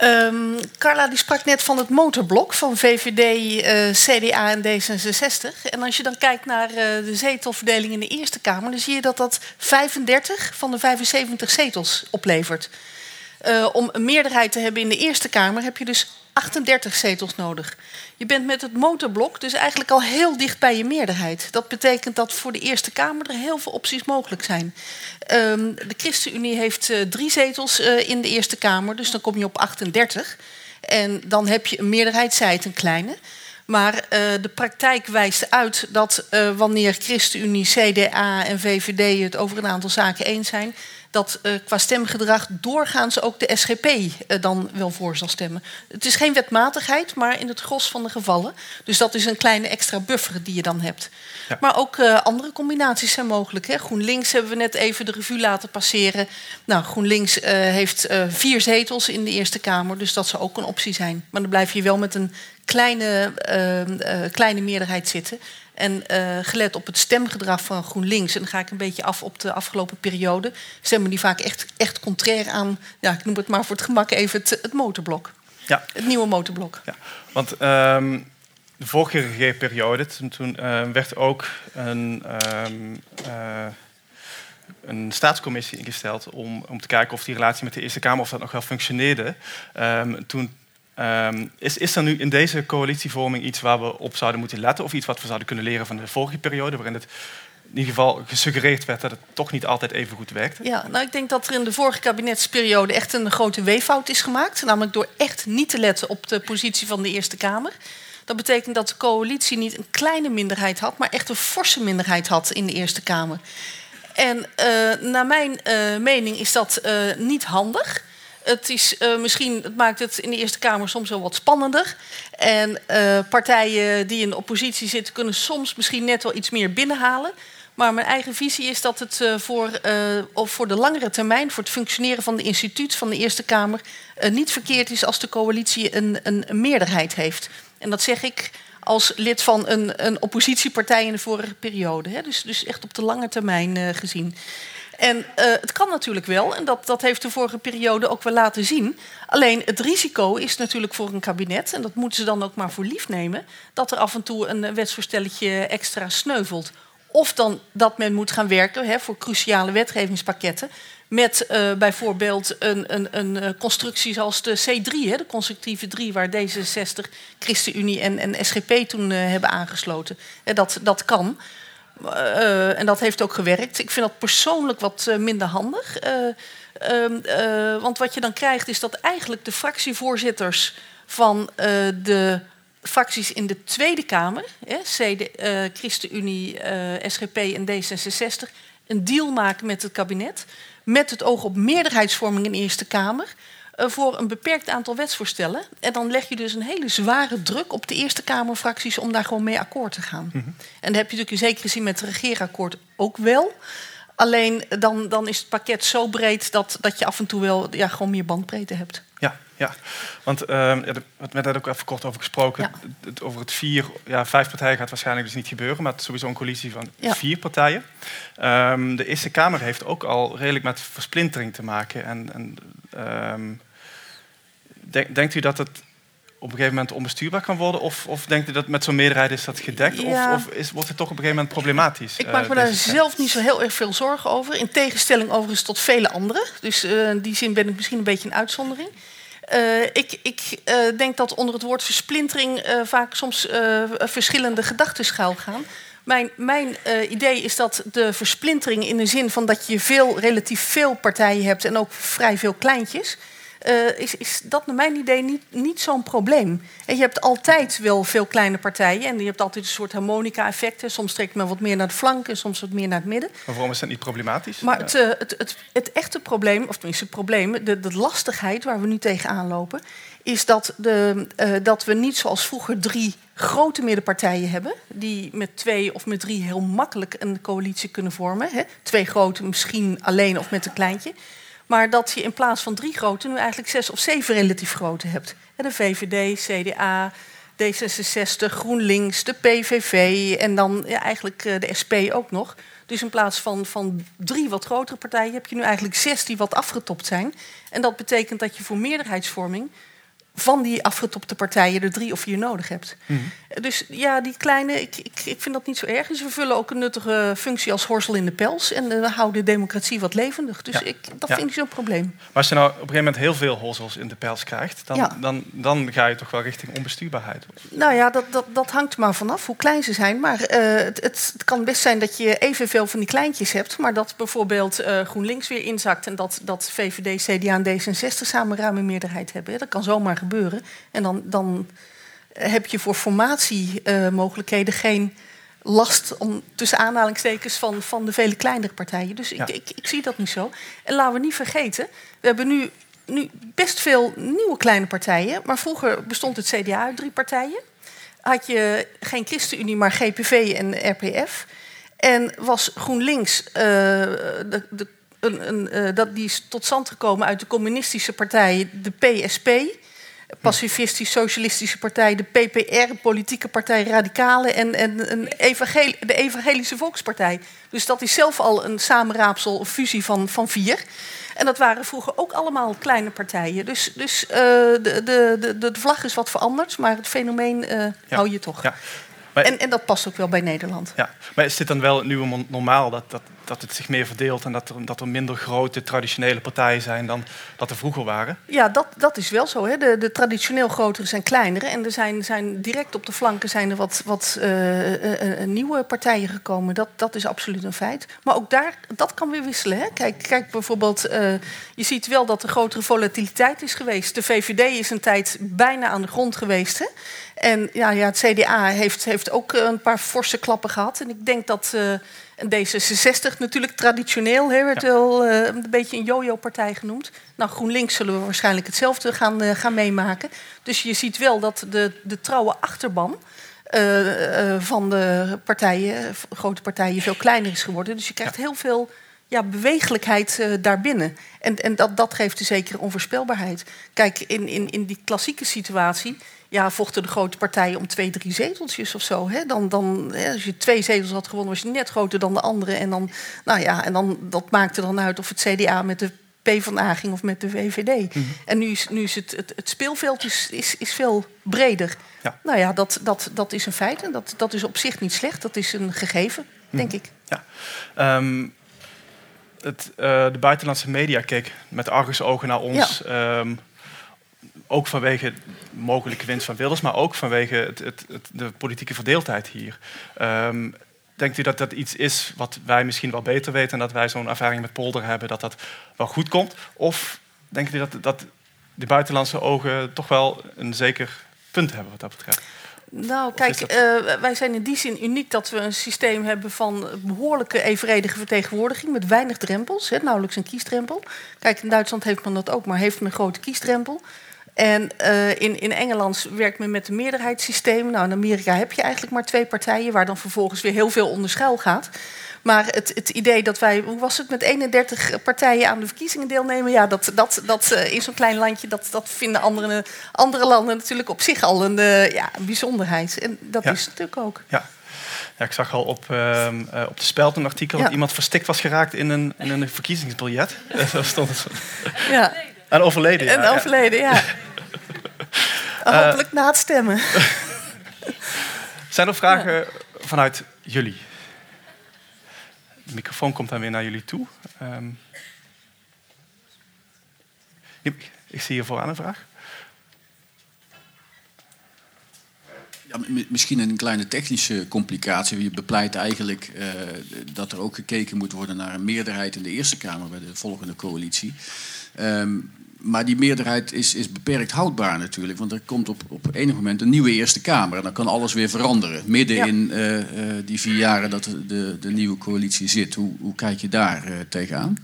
Um, Carla die sprak net van het motorblok van VVD, uh, CDA en D66. En als je dan kijkt naar uh, de zetelverdeling in de Eerste Kamer, dan zie je dat dat 35 van de 75 zetels oplevert. Uh, om een meerderheid te hebben in de Eerste Kamer heb je dus 38 zetels nodig. Je bent met het motorblok dus eigenlijk al heel dicht bij je meerderheid. Dat betekent dat voor de Eerste Kamer er heel veel opties mogelijk zijn. Um, de ChristenUnie heeft uh, drie zetels uh, in de Eerste Kamer, dus dan kom je op 38. En dan heb je een meerderheid, zij het een kleine. Maar uh, de praktijk wijst uit dat wanneer ChristenUnie, CDA en VVD het over een aantal zaken eens zijn, dat uh, qua stemgedrag doorgaans ook de SGP uh, dan wel voor zal stemmen. Het is geen wetmatigheid, maar in het gros van de gevallen. Dus dat is een kleine extra buffer die je dan hebt. Ja. Maar ook uh, andere combinaties zijn mogelijk. Hè. GroenLinks hebben we net even de revue laten passeren. Nou, GroenLinks heeft vier zetels in de Eerste Kamer, dus dat zou ook een optie zijn. Maar dan blijf je wel met een kleine, kleine meerderheid zitten. En uh, gelet op het stemgedrag van GroenLinks, en dan ga ik een beetje af op de afgelopen periode, stemmen die vaak echt, echt contrair aan, ja, ik noem het maar voor het gemak even het, het motorblok.
Ja.
Het nieuwe motorblok.
Ja, want um, de vorige regeerperiode, toen, toen uh, werd ook een, um, uh, een staatscommissie ingesteld om, om te kijken of die relatie met de Eerste Kamer of dat nog wel functioneerde. Um, toen Um, is, is er nu in deze coalitievorming iets waar we op zouden moeten letten? Of iets wat we zouden kunnen leren van de vorige periode, waarin het in ieder geval gesuggereerd werd dat het toch niet altijd even goed werkte?
Ja, nou ik denk dat er in de vorige kabinetsperiode echt een grote weeffout is gemaakt. Namelijk door echt niet te letten op de positie van de Eerste Kamer. Dat betekent dat de coalitie niet een kleine minderheid had, maar echt een forse minderheid had in de Eerste Kamer. En uh, naar mijn uh, mening is dat uh, niet handig. Het, is, uh, misschien, het maakt het in de Eerste Kamer soms wel wat spannender. En uh, partijen die in de oppositie zitten, kunnen soms misschien net wel iets meer binnenhalen. Maar mijn eigen visie is dat het uh, voor, of voor de langere termijn, voor het functioneren van de instituut van de Eerste Kamer, niet verkeerd is als de coalitie een, een, een, meerderheid heeft. En dat zeg ik als lid van een, een oppositiepartij in de vorige periode. Hè? Dus, dus echt op de lange termijn gezien. En uh, het kan natuurlijk wel, en dat, dat heeft de vorige periode ook wel laten zien. Alleen het risico is natuurlijk voor een kabinet, en dat moeten ze dan ook maar voor lief nemen, dat er af en toe een wetsvoorstelletje extra sneuvelt. Of dan dat men moet gaan werken hè, voor cruciale wetgevingspakketten. Met uh, bijvoorbeeld een, een, een constructie zoals de C3, hè, de constructieve 3, waar D66, ChristenUnie en, en SGP toen hebben aangesloten. Dat, dat kan. Uh, en dat heeft ook gewerkt. Ik vind dat persoonlijk wat uh, minder handig. Uh, want wat je dan krijgt is dat eigenlijk de fractievoorzitters van de fracties in de Tweede Kamer, hè, CD, ChristenUnie, SGP en D66, een deal maken met het kabinet. Met het oog op meerderheidsvorming in de Eerste Kamer voor een beperkt aantal wetsvoorstellen. En dan leg je dus een hele zware druk op de Eerste Kamerfracties om daar gewoon mee akkoord te gaan. Mm -hmm. En dat heb je natuurlijk in zekere zin met het regeerakkoord ook wel. Alleen dan, dan is het pakket zo breed dat, dat je af en toe wel ja, gewoon meer bandbreedte hebt.
Ja, want uh, ja, we hebben daar ook even kort over gesproken. Ja. Het, over het vier, ja, vijf partijen gaat waarschijnlijk dus niet gebeuren, maar het is sowieso een coalitie van ja. vier partijen. Um, de Eerste Kamer heeft ook al redelijk met versplintering te maken. En, en um, denk, denkt u dat het op een gegeven moment onbestuurbaar kan worden? Of, of denkt u dat met zo'n meerderheid is dat gedekt? Ja. Of, of is, wordt het toch op een gegeven moment problematisch?
Ik maak me uh, daar zelf niet zo heel erg veel zorgen over. In tegenstelling overigens tot vele anderen. Dus uh, in die zin ben ik misschien een beetje een uitzondering. Uh, ik, ik uh, denk dat onder het woord versplintering uh, vaak soms verschillende gedachten schuil gaan. Mijn, mijn idee is dat de versplintering in de zin van dat je veel, relatief veel partijen hebt en ook vrij veel kleintjes. Uh, is, is dat naar mijn idee niet, niet zo'n probleem. En je hebt altijd wel veel kleine partijen en je hebt altijd een soort harmonica-effecten. Soms trekt men wat meer naar de flank en soms wat meer naar het midden.
Maar waarom is dat niet problematisch?
Maar het, uh, het, het, het, echte probleem, of tenminste het probleem, de, de lastigheid waar we nu tegenaan lopen, is dat, de, uh, dat we niet zoals vroeger drie grote middenpartijen hebben, die met twee of met drie heel makkelijk een coalitie kunnen vormen. Hè? Twee grote, misschien alleen of met een kleintje. Maar dat je in plaats van drie grote nu eigenlijk zes of zeven relatief grote hebt. De VVD, CDA, D66, GroenLinks, de PVV en dan eigenlijk de SP ook nog. Dus in plaats van, van drie wat grotere partijen heb je nu eigenlijk zes die wat afgetopt zijn. En dat betekent dat je voor meerderheidsvorming van die afgetopte partijen er drie of vier nodig hebt.
Mhm.
Dus ja, die kleine, ik, ik, ik vind dat niet zo erg. Ze vervullen ook een nuttige functie als horsel in de pels. En eh, we houden de democratie wat levendig. Dus
Ja.
ik, dat
Ja.
vind ik zo'n probleem.
Maar als je nou op een gegeven moment heel veel horzels in de pels krijgt, dan,
Ja.
dan, dan ga je toch wel richting onbestuurbaarheid.
Nou ja, dat, dat, dat hangt maar vanaf hoe klein ze zijn. Maar eh, het, het, kan best zijn dat je evenveel van die kleintjes hebt... maar dat bijvoorbeeld eh, GroenLinks weer inzakt... en dat, dat VVD, CDA en D66 samen ruim een meerderheid hebben. Dat kan zomaar gebeuren. En dan, dan heb je voor formatiemogelijkheden geen last... om tussen aanhalingstekens van, van de vele kleinere partijen. Dus
Ja.
ik, ik, ik zie dat niet zo. En laten we niet vergeten, we hebben nu, nu best veel nieuwe kleine partijen... maar vroeger bestond het CDA uit drie partijen had je geen ChristenUnie, maar GPV en RPF. En was GroenLinks, eh, de, de, een, een, eh, dat, die is tot stand gekomen uit de communistische partij, de PSP... Pacifistisch Socialistische Partij, de PPR, Politieke Partij Radicalen en, en een evangel- de Evangelische Volkspartij. Dus dat is zelf al een samenraapsel, een fusie van, van vier. En dat waren vroeger ook allemaal kleine partijen. Dus, dus eh, de, de, de, de vlag is wat veranderd, maar het fenomeen eh,
Ja.
hou je toch.
Ja. Maar,
En, en dat past ook wel bij Nederland.
ja. maar is dit dan wel het nieuwe normaal, dat, dat, dat het zich meer verdeelt... en dat er, dat er minder grote traditionele partijen zijn dan dat er vroeger waren?
Ja, dat, dat is wel zo. Hè. De, de traditioneel grotere zijn kleinere. En er zijn, zijn direct op de flanken zijn er wat, wat eh, eh, eh, nieuwe partijen gekomen. Dat, dat is absoluut een feit. Maar ook daar, dat kan weer wisselen. Hè. Kijk, kijk bijvoorbeeld, je ziet wel dat er grotere volatiliteit is geweest. De VVD is een tijd bijna aan de grond geweest. Hè. En ja, ja, het CDA heeft, heeft ook een paar forse klappen gehad. En ik denk dat D66 natuurlijk traditioneel hè, werd wel eh, een beetje een yo-yo-partij genoemd. Nou, GroenLinks zullen we waarschijnlijk hetzelfde gaan, eh, gaan meemaken. Dus je ziet wel dat de, de trouwe achterban eh, van de partijen, grote partijen, veel kleiner is geworden. Dus je krijgt heel veel ja, bewegelijkheid eh, daarbinnen. En, en dat, dat geeft een zekere onvoorspelbaarheid. Kijk, in, in, in die klassieke situatie ja, vochten de grote partijen om twee, drie zeteltjes of zo. Hè? Dan, dan, hè, als je twee zetels had gewonnen, was je net groter dan de andere. En, dan, nou ja, en dan, dat maakte dan uit of het CDA met de PvdA ging of met de VVD. En nu is, nu is het, het, het speelveld is, is, is veel breder.
Ja.
Nou ja, dat, dat, dat is een feit. En dat, dat is op zich niet slecht. Dat is een gegeven, denk ik.
Ja. Ehm, het, eh, de buitenlandse media keek met argusogen naar ons. ehm, ook vanwege mogelijke winst van Wilders, maar ook vanwege het, het, de politieke verdeeldheid hier. Ehm, denkt u dat dat iets is wat wij misschien wel beter weten en dat wij zo'n ervaring met polder hebben, dat dat wel goed komt? Of denkt u dat, dat de buitenlandse ogen toch wel een zeker punt hebben wat dat betreft?
Nou, kijk,
dat-
eh, wij zijn in die zin uniek dat we een systeem hebben van behoorlijke evenredige vertegenwoordiging met weinig drempels, hè, nauwelijks een kiesdrempel. Kijk, in Duitsland heeft men dat ook, maar heeft men een grote kiesdrempel. En eh, in, in Engeland werkt men met een meerderheidssysteem. Nou, in Amerika heb je eigenlijk maar twee partijen, waar dan vervolgens weer heel veel onder schuil gaat. Maar het, het idee dat wij, hoe was het, met 31 partijen aan de verkiezingen deelnemen, ja, dat, dat, dat eh, in zo'n klein landje, dat, dat vinden andere, andere landen natuurlijk op zich al een, eh, ja, bijzonderheid. En dat
Ja.
is natuurlijk ook.
Ja. ja, ik zag al op, eh, op de Speld een artikel
Ja.
dat iemand verstikt was geraakt in een, in een verkiezingsbiljet. Zo stond het.
Ja.
En overleden. ja,
En overleden, ja. Hopelijk na het stemmen.
Zijn er vragen vanuit jullie? De microfoon komt dan weer naar jullie toe. Ehm, ik, zie hier vooraan een vraag.
Ja, misschien een kleine technische complicatie. Je bepleit eigenlijk eh, dat er ook gekeken moet worden naar een meerderheid in de Eerste Kamer bij de volgende coalitie. Ehm, maar die meerderheid is, is beperkt houdbaar natuurlijk. Want er komt op, op enig moment een nieuwe Eerste Kamer. En dan kan alles weer veranderen. Midden
Ja.
in eh, eh, die vier jaren dat de, de, nieuwe coalitie zit. Hoe, hoe kijk je daar eh, tegenaan?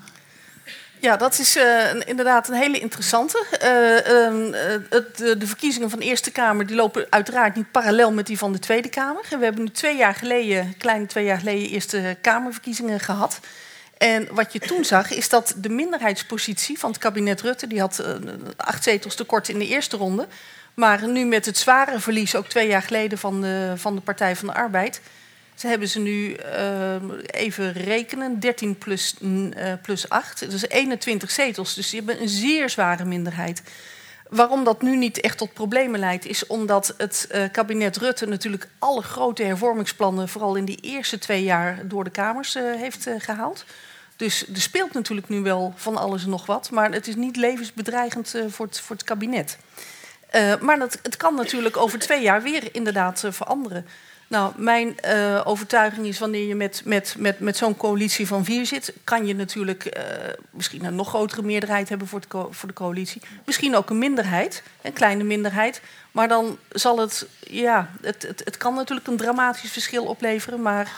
Ja, dat is een- inderdaad een hele interessante. Eh, ehm, eh, het, de, verkiezingen van de Eerste Kamer die lopen uiteraard niet parallel met die van de Tweede Kamer. We hebben nu twee jaar geleden, kleine twee jaar geleden, Eerste Kamerverkiezingen gehad. En wat je toen zag, is dat de minderheidspositie van het kabinet Rutte, die had eh, acht zetels tekort in de eerste ronde. Maar nu met het zware verlies, ook twee jaar geleden, van de, van de Partij van de Arbeid. Ze hebben ze nu, eh, even rekenen, 13 plus, eh, plus 8. Dat is 21 zetels. Dus die hebben een zeer zware minderheid. Waarom dat nu niet echt tot problemen leidt, is omdat het uh, kabinet Rutte natuurlijk alle grote hervormingsplannen, vooral in die eerste twee jaar, door de Kamers uh, heeft uh, gehaald. Dus er speelt natuurlijk nu wel van alles en nog wat, maar het is niet levensbedreigend voor, het, voor het kabinet. maar dat, het kan natuurlijk over twee jaar weer inderdaad veranderen. Nou, mijn overtuiging is wanneer je met, met, met, met zo'n coalitie van vier zit, kan je natuurlijk misschien een nog grotere meerderheid hebben voor, het voor de coalitie. Misschien ook een minderheid, een kleine minderheid. Maar dan zal het, ja, het, het, het kan natuurlijk een dramatisch verschil opleveren. Maar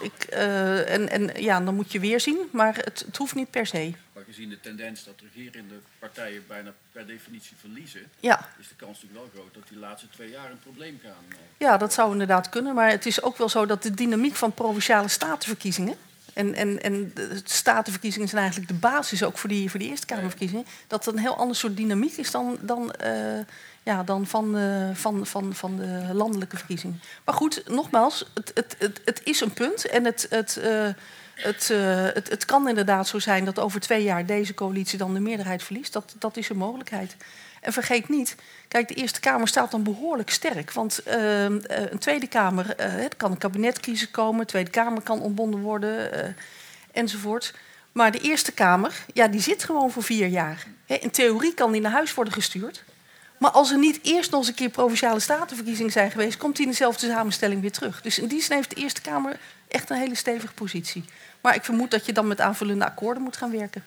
ik, uh, en, en ja, dan moet je weer zien, maar het, het hoeft niet per se.
Maar gezien de tendens dat regerende partijen bijna per definitie verliezen,
ja.
is de kans natuurlijk wel groot dat die laatste twee jaar een probleem gaan. Uh...
Ja, dat zou inderdaad kunnen. Maar het is ook wel zo dat de dynamiek van provinciale statenverkiezingen. En, en, en de statenverkiezingen zijn eigenlijk de basis ook voor die, voor die Eerste Kamerverkiezingen. Dat het een heel ander soort dynamiek is dan, dan uh, ja, dan van, uh, van, van, van de landelijke verkiezingen. Maar goed, nogmaals, het, het, het, het is een punt. En het, het, uh, het, uh, het, het kan inderdaad zo zijn dat over twee jaar deze coalitie dan de meerderheid verliest. Dat, dat is een mogelijkheid. En vergeet niet, kijk, de Eerste Kamer staat dan behoorlijk sterk. Want een Tweede Kamer, het kan een kabinetcrisis komen, de Tweede Kamer kan ontbonden worden, enzovoort. Maar de Eerste Kamer, ja, die zit gewoon voor vier jaar. In theorie kan die naar huis worden gestuurd. Maar als er niet eerst nog eens een keer provinciale statenverkiezingen zijn geweest, komt hij in dezelfde samenstelling weer terug. Dus in die zin heeft de Eerste Kamer echt een hele stevige positie. Maar ik vermoed dat je dan met aanvullende akkoorden moet gaan werken.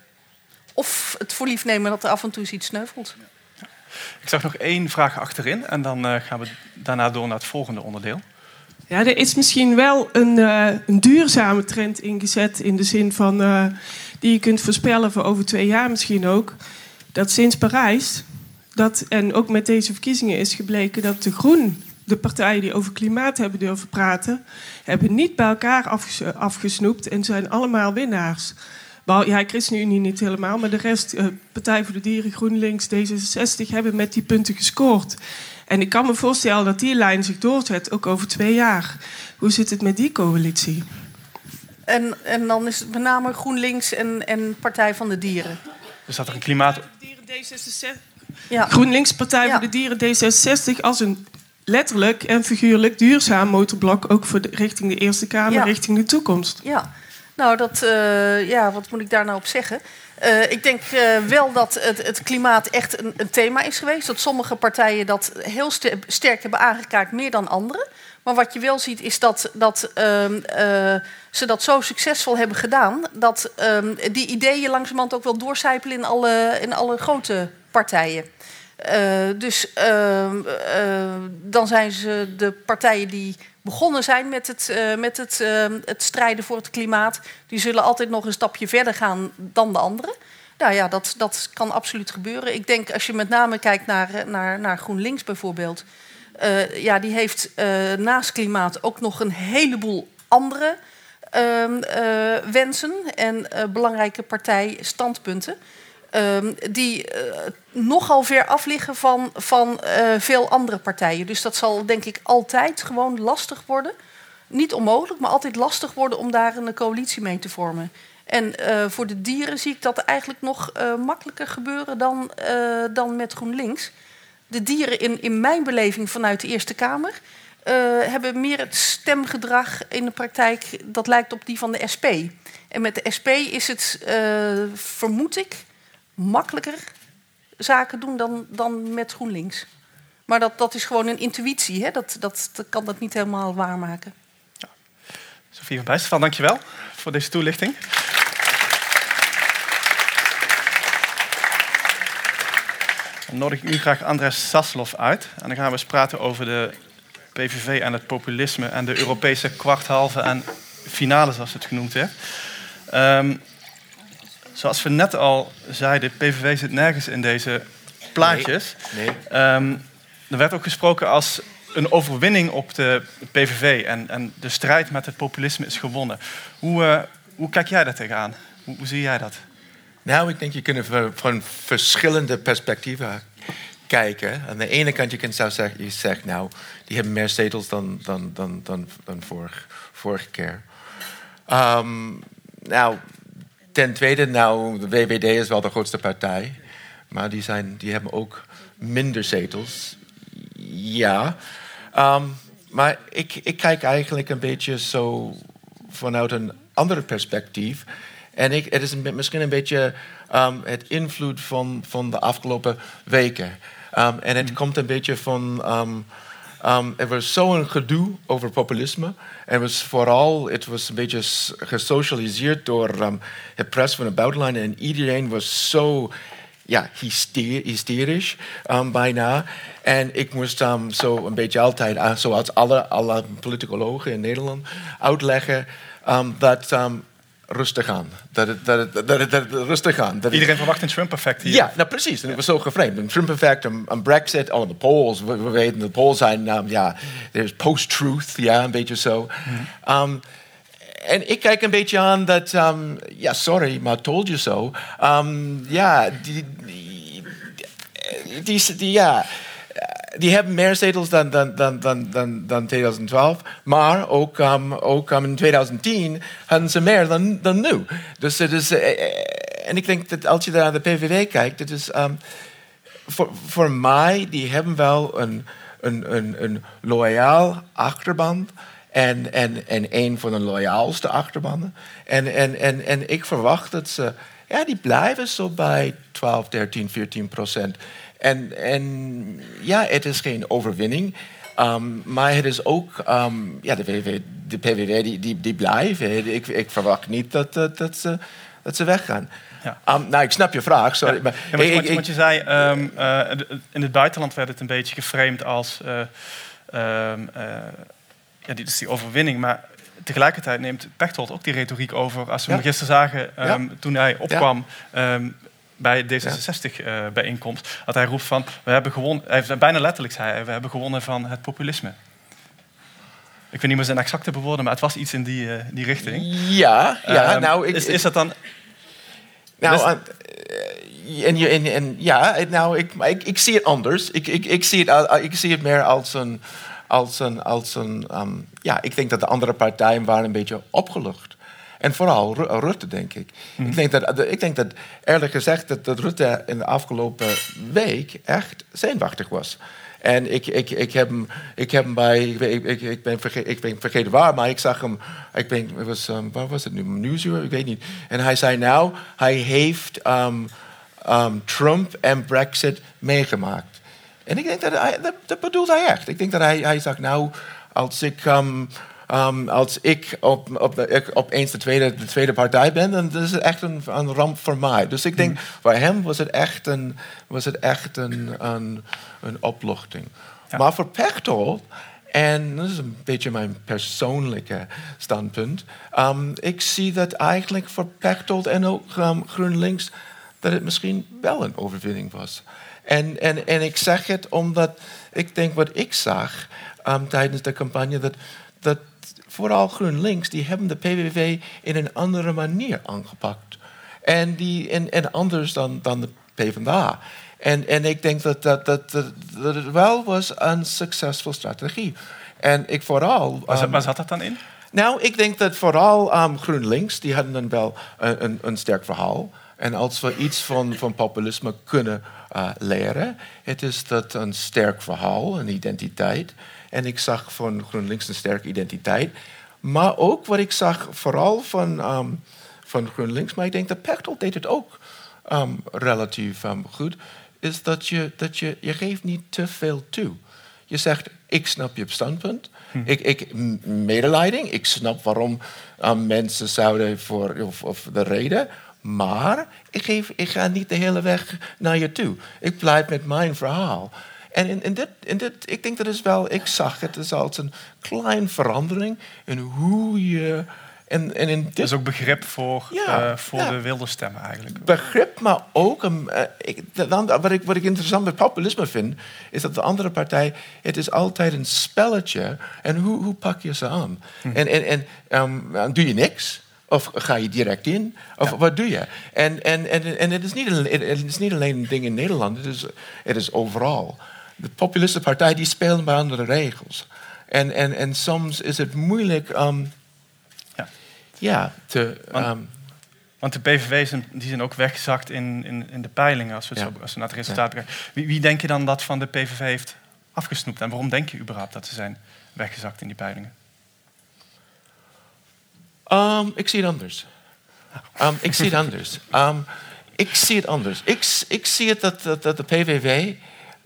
Of het voor lief nemen dat er af en toe iets sneuvelt.
Ik zag nog één vraag achterin en dan uh, gaan we daarna door naar het volgende onderdeel.
Ja, er is misschien wel een, uh, een duurzame trend ingezet in de zin van uh, die je kunt voorspellen voor over twee jaar misschien ook. Dat sinds Parijs dat, en ook met deze verkiezingen is gebleken dat de Groen, de partijen die over klimaat hebben durven praten, hebben niet bij elkaar afges afgesnoept en zijn allemaal winnaars. Ja, ChristenUnie niet helemaal, maar de rest, uh, Partij voor de Dieren, GroenLinks, D66, hebben met die punten gescoord. En ik kan me voorstellen dat die lijn zich doorzet, ook over twee jaar. Hoe zit het met die coalitie?
En, en dan is het met name GroenLinks en, en Partij van de Dieren.
Dus dat er een klimaat...
Dieren D66 ja. GroenLinks, Partij
Ja.
voor de Dieren, D66 als een letterlijk en figuurlijk duurzaam motorblok, ook voor de, richting de Eerste Kamer,
Ja.
richting de toekomst.
Ja, nou, dat, eh, ja, wat moet ik daar nou op zeggen? Eh, ik denk eh, wel dat het, het klimaat echt een, een thema is geweest. Dat sommige partijen dat heel ster- sterk hebben aangekaart, meer dan anderen. Maar wat je wel ziet is dat, dat ehm, eh, ze dat zo succesvol hebben gedaan... dat ehm, die ideeën langzamerhand ook wel doorcijpelen in alle, in alle grote partijen. Eh, dus ehm, eh, dan zijn ze de partijen die begonnen zijn met, het, eh, met het, ehm, het strijden voor het klimaat, die zullen altijd nog een stapje verder gaan dan de anderen. Nou ja, dat, dat kan absoluut gebeuren. Ik denk als je met name kijkt naar, naar, naar GroenLinks bijvoorbeeld. ja, die heeft naast klimaat ook nog een heleboel andere ehm, eh, wensen en belangrijke partijstandpunten. Ehm, die eh, nogal ver af liggen van, van eh, veel andere partijen. Dus dat zal denk ik altijd gewoon lastig worden. Niet onmogelijk, maar altijd lastig worden om daar een coalitie mee te vormen. En eh, voor de dieren zie ik dat eigenlijk nog makkelijker gebeuren dan, dan met GroenLinks. De dieren in, in mijn beleving vanuit de Eerste Kamer hebben meer het stemgedrag in de praktijk dat lijkt op die van de SP. En met de SP is het, vermoed ik, makkelijker zaken doen dan, dan met GroenLinks. Maar dat, dat is gewoon een intuïtie. Hè? Dat, dat, kan dat niet helemaal waarmaken.
Sofie van Bijsterveld, dankjewel voor deze toelichting. Dan nodig ik nu graag Andres Saslov uit. En dan gaan we eens praten over de PVV en het populisme en de Europese kwarthalve en finale, zoals het genoemd. Ehm, zoals we net al zeiden, PVV zit nergens in deze plaatjes.
Nee.
Ehm, er werd ook gesproken als een overwinning op de PVV en, en de strijd met het populisme is gewonnen. Hoe, eh, hoe kijk jij daar tegenaan? Hoe, hoe zie jij dat?
Nou, ik denk je kunt van, verschillende perspectieven kijken. Aan de ene kant, je kunt zou zeggen, je zegt nou, die hebben meer zetels dan, dan, dan, dan, dan vorig, vorige keer. Ehm, nou, ten tweede, nou, de WWD is wel de grootste partij. Maar die, zijn, die hebben ook minder zetels. Ja. Ehm, maar ik, ik kijk eigenlijk een beetje zo vanuit een ander perspectief. En ik, het is een, misschien een beetje ehm, het invloed van, van de afgelopen weken. Um, en het komt een beetje van. Um, er was zo'n gedoe over populisme. En was vooral, het was een beetje gesocialiseerd door um, het pres van het buitenland. En iedereen was zo ja, hysterisch um, bijna. En ik moest um, zo een beetje altijd, zoals alle, alle politicologen in Nederland, uitleggen dat rustig aan. Dat het, dat het, dat het, dat het rustig aan. Dat
Iedereen verwacht een Trump-effect hier.
Ja, nou precies. En het was zo gevreemd. Een Trump-effect, een, een, Brexit, oh, de polls. We, we weten, de polls zijn, um, ja, er is post-truth, ja, een beetje zo. Mm. Um, en ik kijk een beetje aan dat, um, ja, sorry, maar told you so. Um, ja, die, die, die, die, ja die hebben meer zetels dan, dan, dan, dan, dan, dan 2012. Maar ook, um, ook in 2010 hadden ze meer dan, dan nu. Dus uh, en ik denk dat als je naar de PVV kijkt, het is um, voor, voor mij, die hebben wel een, een, een, een loyaal achterban. En, en, en een van de loyaalste achterbannen. En, en, en, en ik verwacht dat ze, ja, die blijven zo bij 12, 13, 14 procent. En, en ja, het is geen overwinning. Um, maar het is ook, um, ja, de, PVV, de PVV die, die, die blijven. Ik, ik verwacht niet dat, dat, dat, ze, dat ze weggaan. Ja. Um, nou, ik snap je vraag, sorry. Ja.
Maar, ja, maar, ik, je zei, uh, in het buitenland werd het een beetje geframed als uh, um, uh, ja, die, dus die overwinning. Maar tegelijkertijd neemt Pechtold ook die retoriek over. Als we hem gisteren zagen, toen hij opkwam bij D66-bijeenkomst. Eh, dat hij roept van, we hebben gewonnen, hij heeft bijna letterlijk zei hij, we hebben gewonnen van het populisme. Ik weet niet meer zijn exacte bewoorden, maar het was iets in die, uh, die richting.
Ja, ja
um,
nou...
Ik, is, is dat dan...
Nou, uh, en, en, en, ja, nou, ik, ik, ik zie het anders. Ik, ik, ik, zie het, ik zie het meer als een... Als een, als een um, ja, ik denk dat de andere partijen waren een beetje opgelucht. En vooral Rutte, denk ik. Mm. ik, denk dat, ik denk dat, eerlijk gezegd, dat, dat Rutte in de afgelopen week echt zenuwachtig was. En ik, ik, ik, heb, hem, ik heb hem bij, ik, ik, ik, ben vergeten, ik ben vergeten waar, maar ik zag hem, ik ben, het was, um, waar was het nu, Nieuwsuur, ik weet niet. En hij zei nou, hij heeft um, um, Trump en Brexit meegemaakt. En ik denk dat, hij, dat, dat bedoelt hij echt. Ik denk dat hij, hij zegt nou, als ik... Um, Um, als ik op, op de, ik opeens de tweede, de tweede partij ben, dan is het echt een, een ramp voor mij. Dus ik denk, mm. voor hem was het echt een, was het echt een, een, een opluchting. Ja. Maar voor Pechtold, en dat is een beetje mijn persoonlijke standpunt, um, ik zie dat eigenlijk voor Pechtold en ook um, GroenLinks, dat het misschien wel een overwinning was. En, en, en ik zeg het omdat ik denk wat ik zag um, tijdens de campagne, dat, dat vooral GroenLinks, die hebben de PVV in een andere manier aangepakt. En, die, en, en anders dan, dan de PvdA. En, en ik denk dat, dat, dat, dat het wel was een succesvolle strategie. En ik vooral...
Waar, um, waar zat dat dan in?
Nou, ik denk dat vooral um, GroenLinks, die hadden dan wel een, een, een, sterk verhaal. En als we iets van, van populisme kunnen uh, leren, het is dat een sterk verhaal, een identiteit. En ik zag van GroenLinks een sterke identiteit. Maar ook wat ik zag, vooral van, um, van GroenLinks, maar ik denk dat Pechtold deed het ook um, relatief um, goed, is dat je, dat je, je geeft niet te veel toe. Je zegt, ik snap je standpunt. Hm. Ik, ik, medeleiding, ik snap waarom mensen zouden voor of, of de reden. Maar ik, geef, ik ga niet de hele weg naar je toe. Ik blijf met mijn verhaal. En in, in, dit, in dit, ik denk dat is wel, ik zag het is als een klein verandering in hoe je. En, en in dit...
Dat is ook begrip voor, ja, uh, voor ja. de wilde stemmen eigenlijk.
Begrip, maar ook een, uh, ik, dan, wat, ik, wat ik interessant met populisme vind, is dat de andere partij, het is altijd een spelletje. En hoe, hoe pak je ze aan? Hm. En, en, en um, doe je niks? Of ga je direct in? Of ja. wat doe je? En, en, en, en het, is niet, het is niet alleen een ding in Nederland, het is, het is overal de populiste partij die spelen bij andere regels. En, en, en soms is het moeilijk um, ja. Ja, te... Um,
Want de PVV die zin ook weggezakt in, in, in de peilingen, als we,
Ja.
zo, als we naar het resultaat kijken. Wie, wie denk je dan dat van de PVV heeft afgesnoept? En waarom denk je überhaupt dat ze zijn weggezakt in die peilingen?
Um, ik zie het anders. Um, ik zie het anders. Um, ik zie het anders. Ik, ik zie het dat, dat, dat de PVV,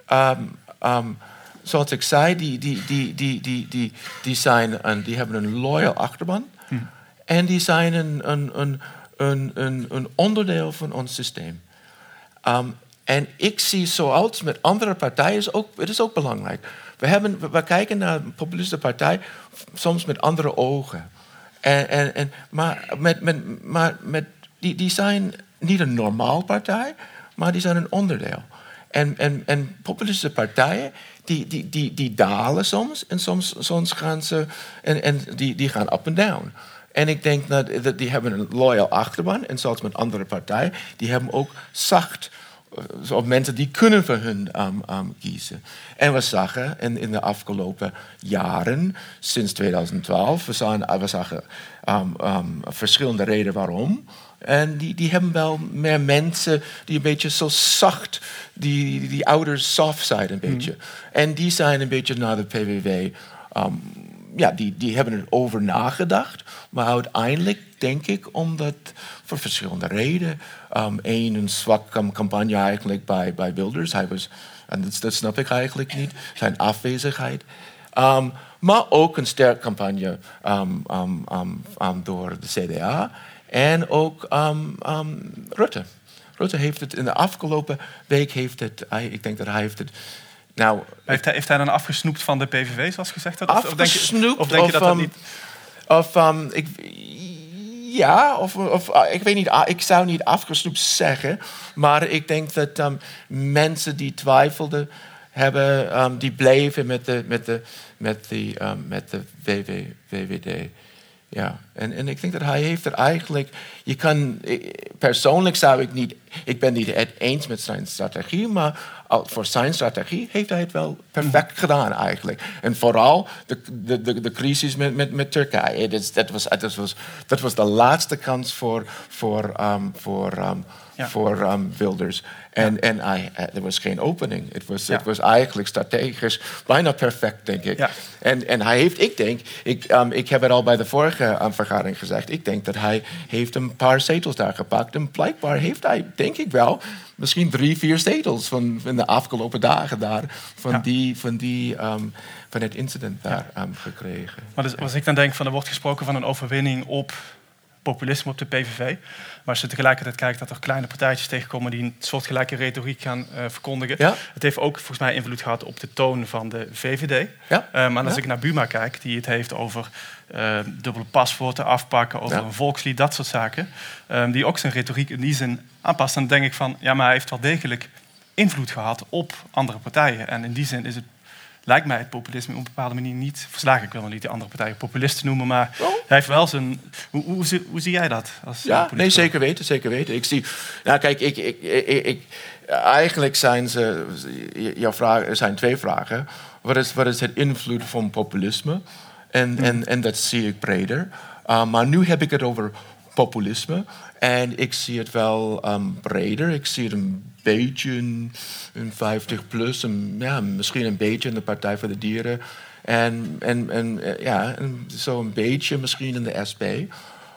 um, um, zoals ik zei, die, die, die, die, die, die, die, zijn een, die hebben een loyal achterban. En die zijn een, een, een, een, een, een onderdeel van ons systeem. Um, en ik zie zoals met andere partijen, is ook, het is ook belangrijk. We, hebben, we, we kijken naar een populistische partij soms met andere ogen. En, en, en, maar met, met, maar met, die, die zijn niet een normaal partij, maar die zijn een onderdeel. En, en, en populistische partijen, die, die, die, die dalen soms en soms, soms gaan ze, en, en die, die gaan up en down. En ik denk dat, die hebben een loyal achterban, en zoals met andere partijen, die hebben ook zacht eh, op mensen die kunnen voor hun um, kiezen. En we zagen in, in de afgelopen jaren, sinds 2012, we zagen, um, verschillende redenen waarom. En die, die hebben wel meer mensen die een beetje zo zacht, die, die, die ouder soft side een beetje. En die zijn een beetje naar de PVV um, ja, die, die hebben erover nagedacht. Maar uiteindelijk denk ik omdat voor verschillende redenen. Um, Eén, een zwak um, campagne eigenlijk bij, bij Wilders. Hij was, en dat, dat snap ik eigenlijk niet, zijn afwezigheid. Um, maar ook een sterk campagne um, door de CDA. En ook um, um, Rutte. Rutte heeft het in de afgelopen week, heeft het, ik denk dat hij heeft het... Nou,
Heeft hij, heeft hij dan afgesnoept van de PVV, zoals gezegd werd? Of- of denk je-
afgesnoept.
Of denk je dat dat
um,
niet...
Of, um, ik, ja, of, of uh, ik weet niet, uh, ik zou niet afgesnoept zeggen. Maar ik denk dat um, mensen die twijfelden, hebben, um, die bleven met de, met de, met de, met de VV, VVD. Ja, en, en ik denk dat hij heeft er eigenlijk... Je kan, persoonlijk zou ik niet... Ik ben niet het eens met zijn strategie, maar voor zijn strategie heeft hij het wel perfect gedaan eigenlijk. En vooral de, de, de, de crisis met, met, met Turkije. Dat was, was, was de laatste kans voor, voor, um, voor, um. Voor um, Wilders. En, en hij, eh, er was geen opening. Het was,
Ja.
het was eigenlijk strategisch bijna perfect, denk ik.
Ja.
En, en hij heeft, ik denk, ik, um, ik heb het al bij de vorige um, vergadering gezegd, ik denk dat hij heeft een paar zetels daar gepakt. En blijkbaar heeft hij, denk ik wel, misschien drie, vier zetels van, van de afgelopen dagen daar, van,
Ja.
die, van, die, um, van het incident daar um, gekregen.
Maar dus, als ik dan denk van er wordt gesproken van een overwinning op populisme op de PVV. Maar als je tegelijkertijd kijkt dat er kleine partijtjes tegenkomen die een soortgelijke retoriek gaan eh, verkondigen.
Ja.
Het heeft ook volgens mij invloed gehad op de toon van de VVD.
Ja.
Um, en als
Ja.
ik naar Buma kijk, die het heeft over eh, dubbele paspoorten afpakken, over een volkslied, dat soort zaken. um, die ook zijn retoriek in die zin aanpast. Dan denk ik van, ja, maar hij heeft wel degelijk invloed gehad op andere partijen. En in die zin is het, lijkt mij het populisme op een bepaalde manier niet verslagen. Ik wil wel niet de andere partijen populisten noemen, maar
Oh.
hij heeft wel zijn... Hoe, hoe, zie- hoe zie jij dat? Als
Ja,
eh,
nee,
politicus?
zeker weten, zeker weten. Ik zie, nou kijk, ik, ik, ik, ik- eigenlijk zijn ze, jouw vraag, er zijn twee vragen. Wat is, wat is het invloed van populisme? En, en, en dat zie ik breder. Uh, maar nu heb ik het over populisme. En ik zie het wel um, breder. Ik zie het een beetje in, in 50 plus. En, ja, misschien een beetje in de Partij voor de Dieren. En, en, en eh, ja, en zo een beetje misschien in de SP.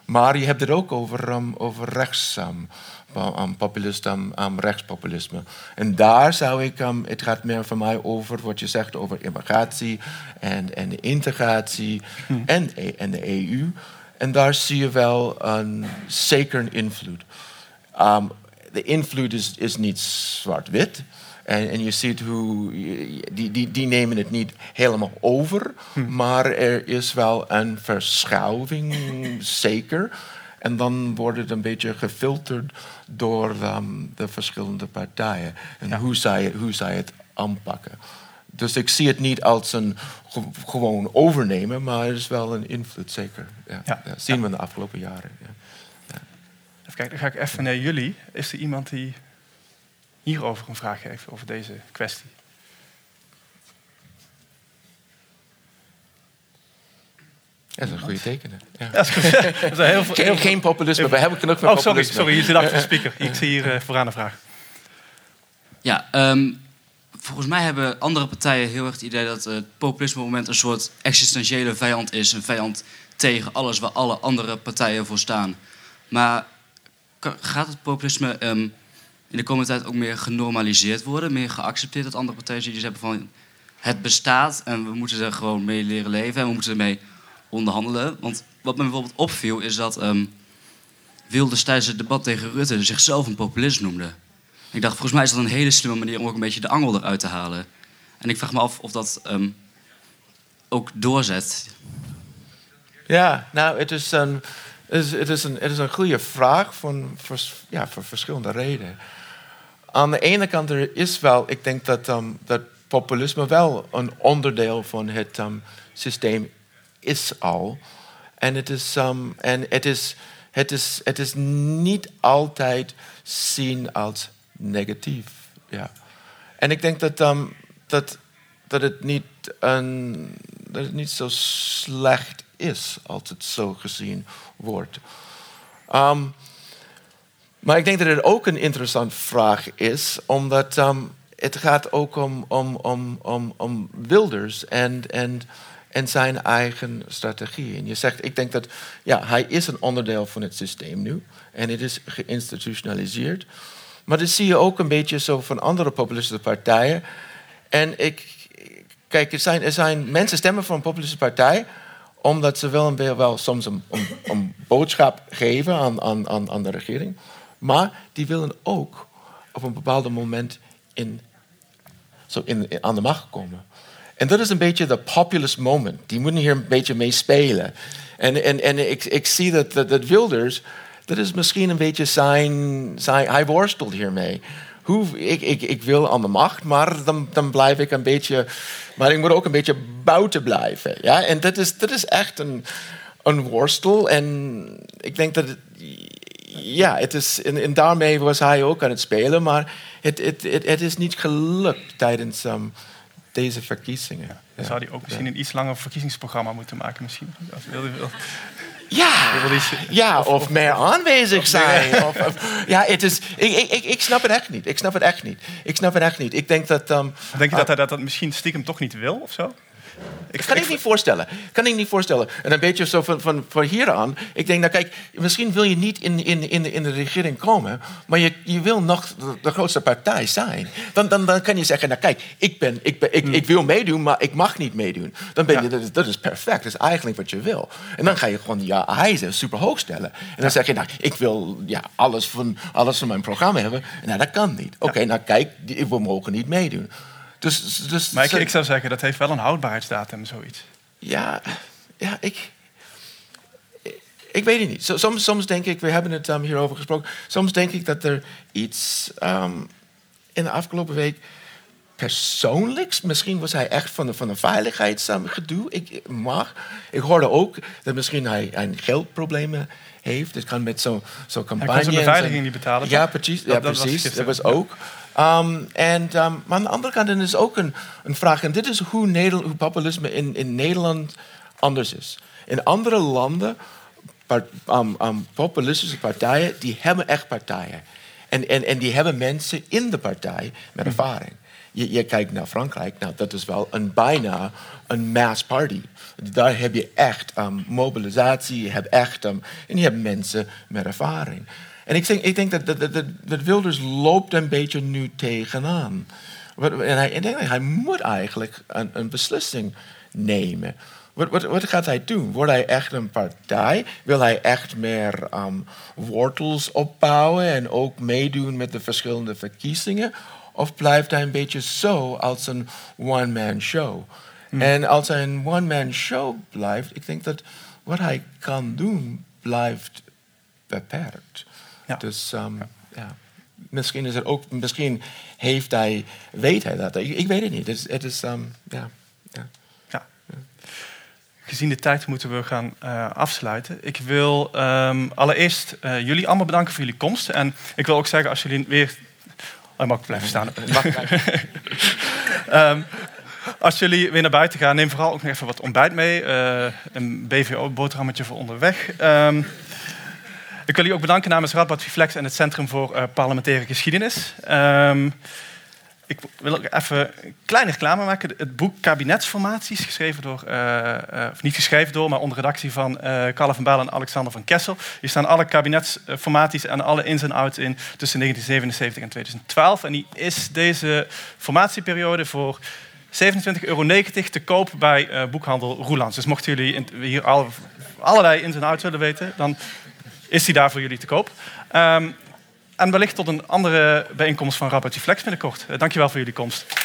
Maar je hebt het ook over, um, over rechts, um, um, um, um, rechtspopulisme. En daar zou ik, het gaat meer voor mij over wat je zegt over immigratie en, en de integratie en, E- en de EU. En daar zie je wel een, zeker een invloed. Um, de invloed is, is niet zwart-wit. En, en je ziet hoe, die, die, die nemen het niet helemaal over, maar er is wel een verschuiving, zeker. En dan wordt het een beetje gefilterd door um, de verschillende partijen en hoe, zij, hoe zij het aanpakken. Dus ik zie het niet als een ge- gewoon overnemen, maar er is wel een invloed, zeker. Ja,
Ja.
ja, zien we in de afgelopen jaren. Ja.
Even kijken, dan ga ik even naar jullie. Is er iemand die hierover een vraag heeft, over deze kwestie?
dat is een goede teken. Ja.
Een heel,
Geen,
heel-
geen populisme, we hebben genoeg van
Oh, sorry,
populisme.
sorry, je zit achter de speaker. Ik zie hier eh, vooraan een vraag.
Ja, ehm, volgens mij hebben andere partijen heel erg het idee dat het populisme moment een soort existentiële vijand is. Een vijand tegen alles waar alle andere partijen voor staan. Maar gaat het populisme ehm, in de komende tijd ook meer genormaliseerd worden? Meer geaccepteerd dat andere partijen zoiets hebben van het bestaat en we moeten er gewoon mee leren leven en we moeten ermee onderhandelen. Want wat me bijvoorbeeld opviel is dat ehm Wilders tijdens het debat tegen Rutte zichzelf een populist noemde. Ik dacht, volgens mij is dat een hele slimme manier om ook een beetje de angel eruit te halen. En ik vraag me af of dat ehm, ook doorzet.
Ja, nou, het is een, het is, een, het is een goede vraag voor, ja, voor verschillende redenen. Aan de ene kant er is wel, ik denk dat, ehm, dat populisme wel een onderdeel van het ehm, systeem is al. En het is, en het is, het is, het is niet altijd zien als negatief. Ja. En ik denk dat, ehm, dat, dat, het niet een, dat het niet zo slecht is als het zo gezien wordt. Ehm, maar ik denk dat het ook een interessante vraag is, omdat ehm, het gaat ook om, om, om, om, om Wilders en, en, en zijn eigen strategie. En je zegt, ik denk dat ja, hij is een onderdeel van het systeem nu en het is geïnstitutionaliseerd. Maar dat zie je ook een beetje zo van andere populistische partijen. En ik, kijk, er zijn, er zijn mensen stemmen voor een populistische partij omdat ze wel, een, wel soms een, boodschap geven aan, aan, aan, de regering. Maar die willen ook op een bepaald moment in, zo in, in- aan de macht komen. En dat is een beetje de populist moment. Die moeten hier een beetje mee spelen. En, en, en ik, ik zie dat, dat, dat Wilders, dat is misschien een beetje zijn, zijn hij worstelt hiermee. Hoe, ik, ik, ik wil aan de macht, maar dan, dan blijf ik een beetje, maar ik moet ook een beetje buiten blijven. Ja? En dat is, dat is echt een, een worstel. En ik denk dat het, ja, het is, en, en daarmee was hij ook aan het spelen, maar het, het, het, het is niet gelukt tijdens ehm, deze verkiezingen.
Dan zou hij ook misschien een iets langer verkiezingsprogramma moeten maken. Misschien. Als wil, wil.
Ja, ja of, meer aanwezig zijn. Of, of- ja, het is, ik, ik, ik, ik snap het echt niet. Ik snap het echt niet. Ik snap het echt niet. Ik denk dat... ehm,
Denk je dat hij dat, dat misschien stiekem toch niet wil of zo? Ik,
kan ik niet voorstellen. Kan ik niet voorstellen. En een beetje zo van, van, van hier aan. Ik denk, nou kijk, misschien wil je niet in, in, in, de, in de regering komen, maar je, je wil nog de, grootste partij zijn. Dan, dan, dan kan je zeggen, nou kijk, ik, ben, ik, ben, ik, ik wil meedoen, maar ik mag niet meedoen. Dan ben je, dat, is, dat is perfect. Dat is eigenlijk wat je wil. En dan ga je gewoon ja, eisen super hoog stellen. En dan zeg je, nou, ik wil ja, alles, van, alles van mijn programma hebben. Nou, dat kan niet. Oké, nou kijk, we mogen niet meedoen. Dus, dus,
maar ik, ik zou zeggen, dat heeft wel een houdbaarheidsdatum, zoiets.
ja, ja ik, ik weet het niet. Soms, soms denk ik, we hebben het um, hierover gesproken. Soms denk ik dat er iets um, in de afgelopen week persoonlijks. Misschien was hij echt van de, van de veiligheidsgedoe. Ik, mag. Ik hoorde ook dat misschien hij, hij geldproblemen heeft. Het kan met zo'n zo campagne.
Hij kon zijn beveiliging niet betalen,
Ja, precies.
Dat-
Ja,
dat was
precies. dat was
ja.
Um, en, um, maar aan de andere kant is ook een, vraag. En dit is hoe, populisme in, in Nederland anders is. In andere landen, um, populistische partijen, die hebben echt partijen. En, en, en die hebben mensen in de partij met ervaring. Je, je kijkt naar Frankrijk, nou, dat is wel een bijna een mass party. Daar heb je echt mobilisatie, je hebt echt, en je hebt mensen met ervaring. En ik denk, ik denk dat, dat, dat, dat- dat Wilders loopt een beetje nu tegenaan. En hij, ik denk, hij moet eigenlijk een, een beslissing nemen. Wat, wat, wat gaat hij doen? Wordt hij echt een partij? Wil hij echt meer um, wortels opbouwen en ook meedoen met de verschillende verkiezingen? Of blijft hij een beetje zo als een one-man show? En als hij een one-man show blijft, ik denk dat wat hij kan doen blijft beperkt.
Ja.
Dus um, ja. misschien is er ook, misschien heeft hij, weet hij dat. Ik, ik weet het niet. Het is, het is um, ja.
Gezien de tijd moeten we gaan eh, afsluiten. Ik wil ehm, allereerst eh, jullie allemaal bedanken voor jullie komst. En ik wil ook zeggen, als jullie weer... Oh, mag ik blijven staan? Ehm, Als jullie weer naar buiten gaan, neem vooral ook nog even wat ontbijt mee. Eh, een BVO-boterhammetje voor onderweg. Ehm, ik wil jullie ook bedanken namens Radboud Reflex en het Centrum voor eh, Parlementaire Geschiedenis. Ehm, ik wil even een kleine reclame maken. Het boek Kabinetsformaties, geschreven door, eh, eh, of niet geschreven door, maar onder redactie van uh, van Bijl en Alexander van Kessel. Hier staan alle kabinetsformaties en alle ins en outs in tussen 1977 en 2012. En die is deze formatieperiode voor 27,90 euro te koop bij boekhandel Roelands. Dus mochten jullie hier alle, allerlei ins en outs willen weten, dan is die daar voor jullie te koop. Um, en wellicht tot een andere bijeenkomst van Rapid Flex binnenkort. Dankjewel voor jullie komst.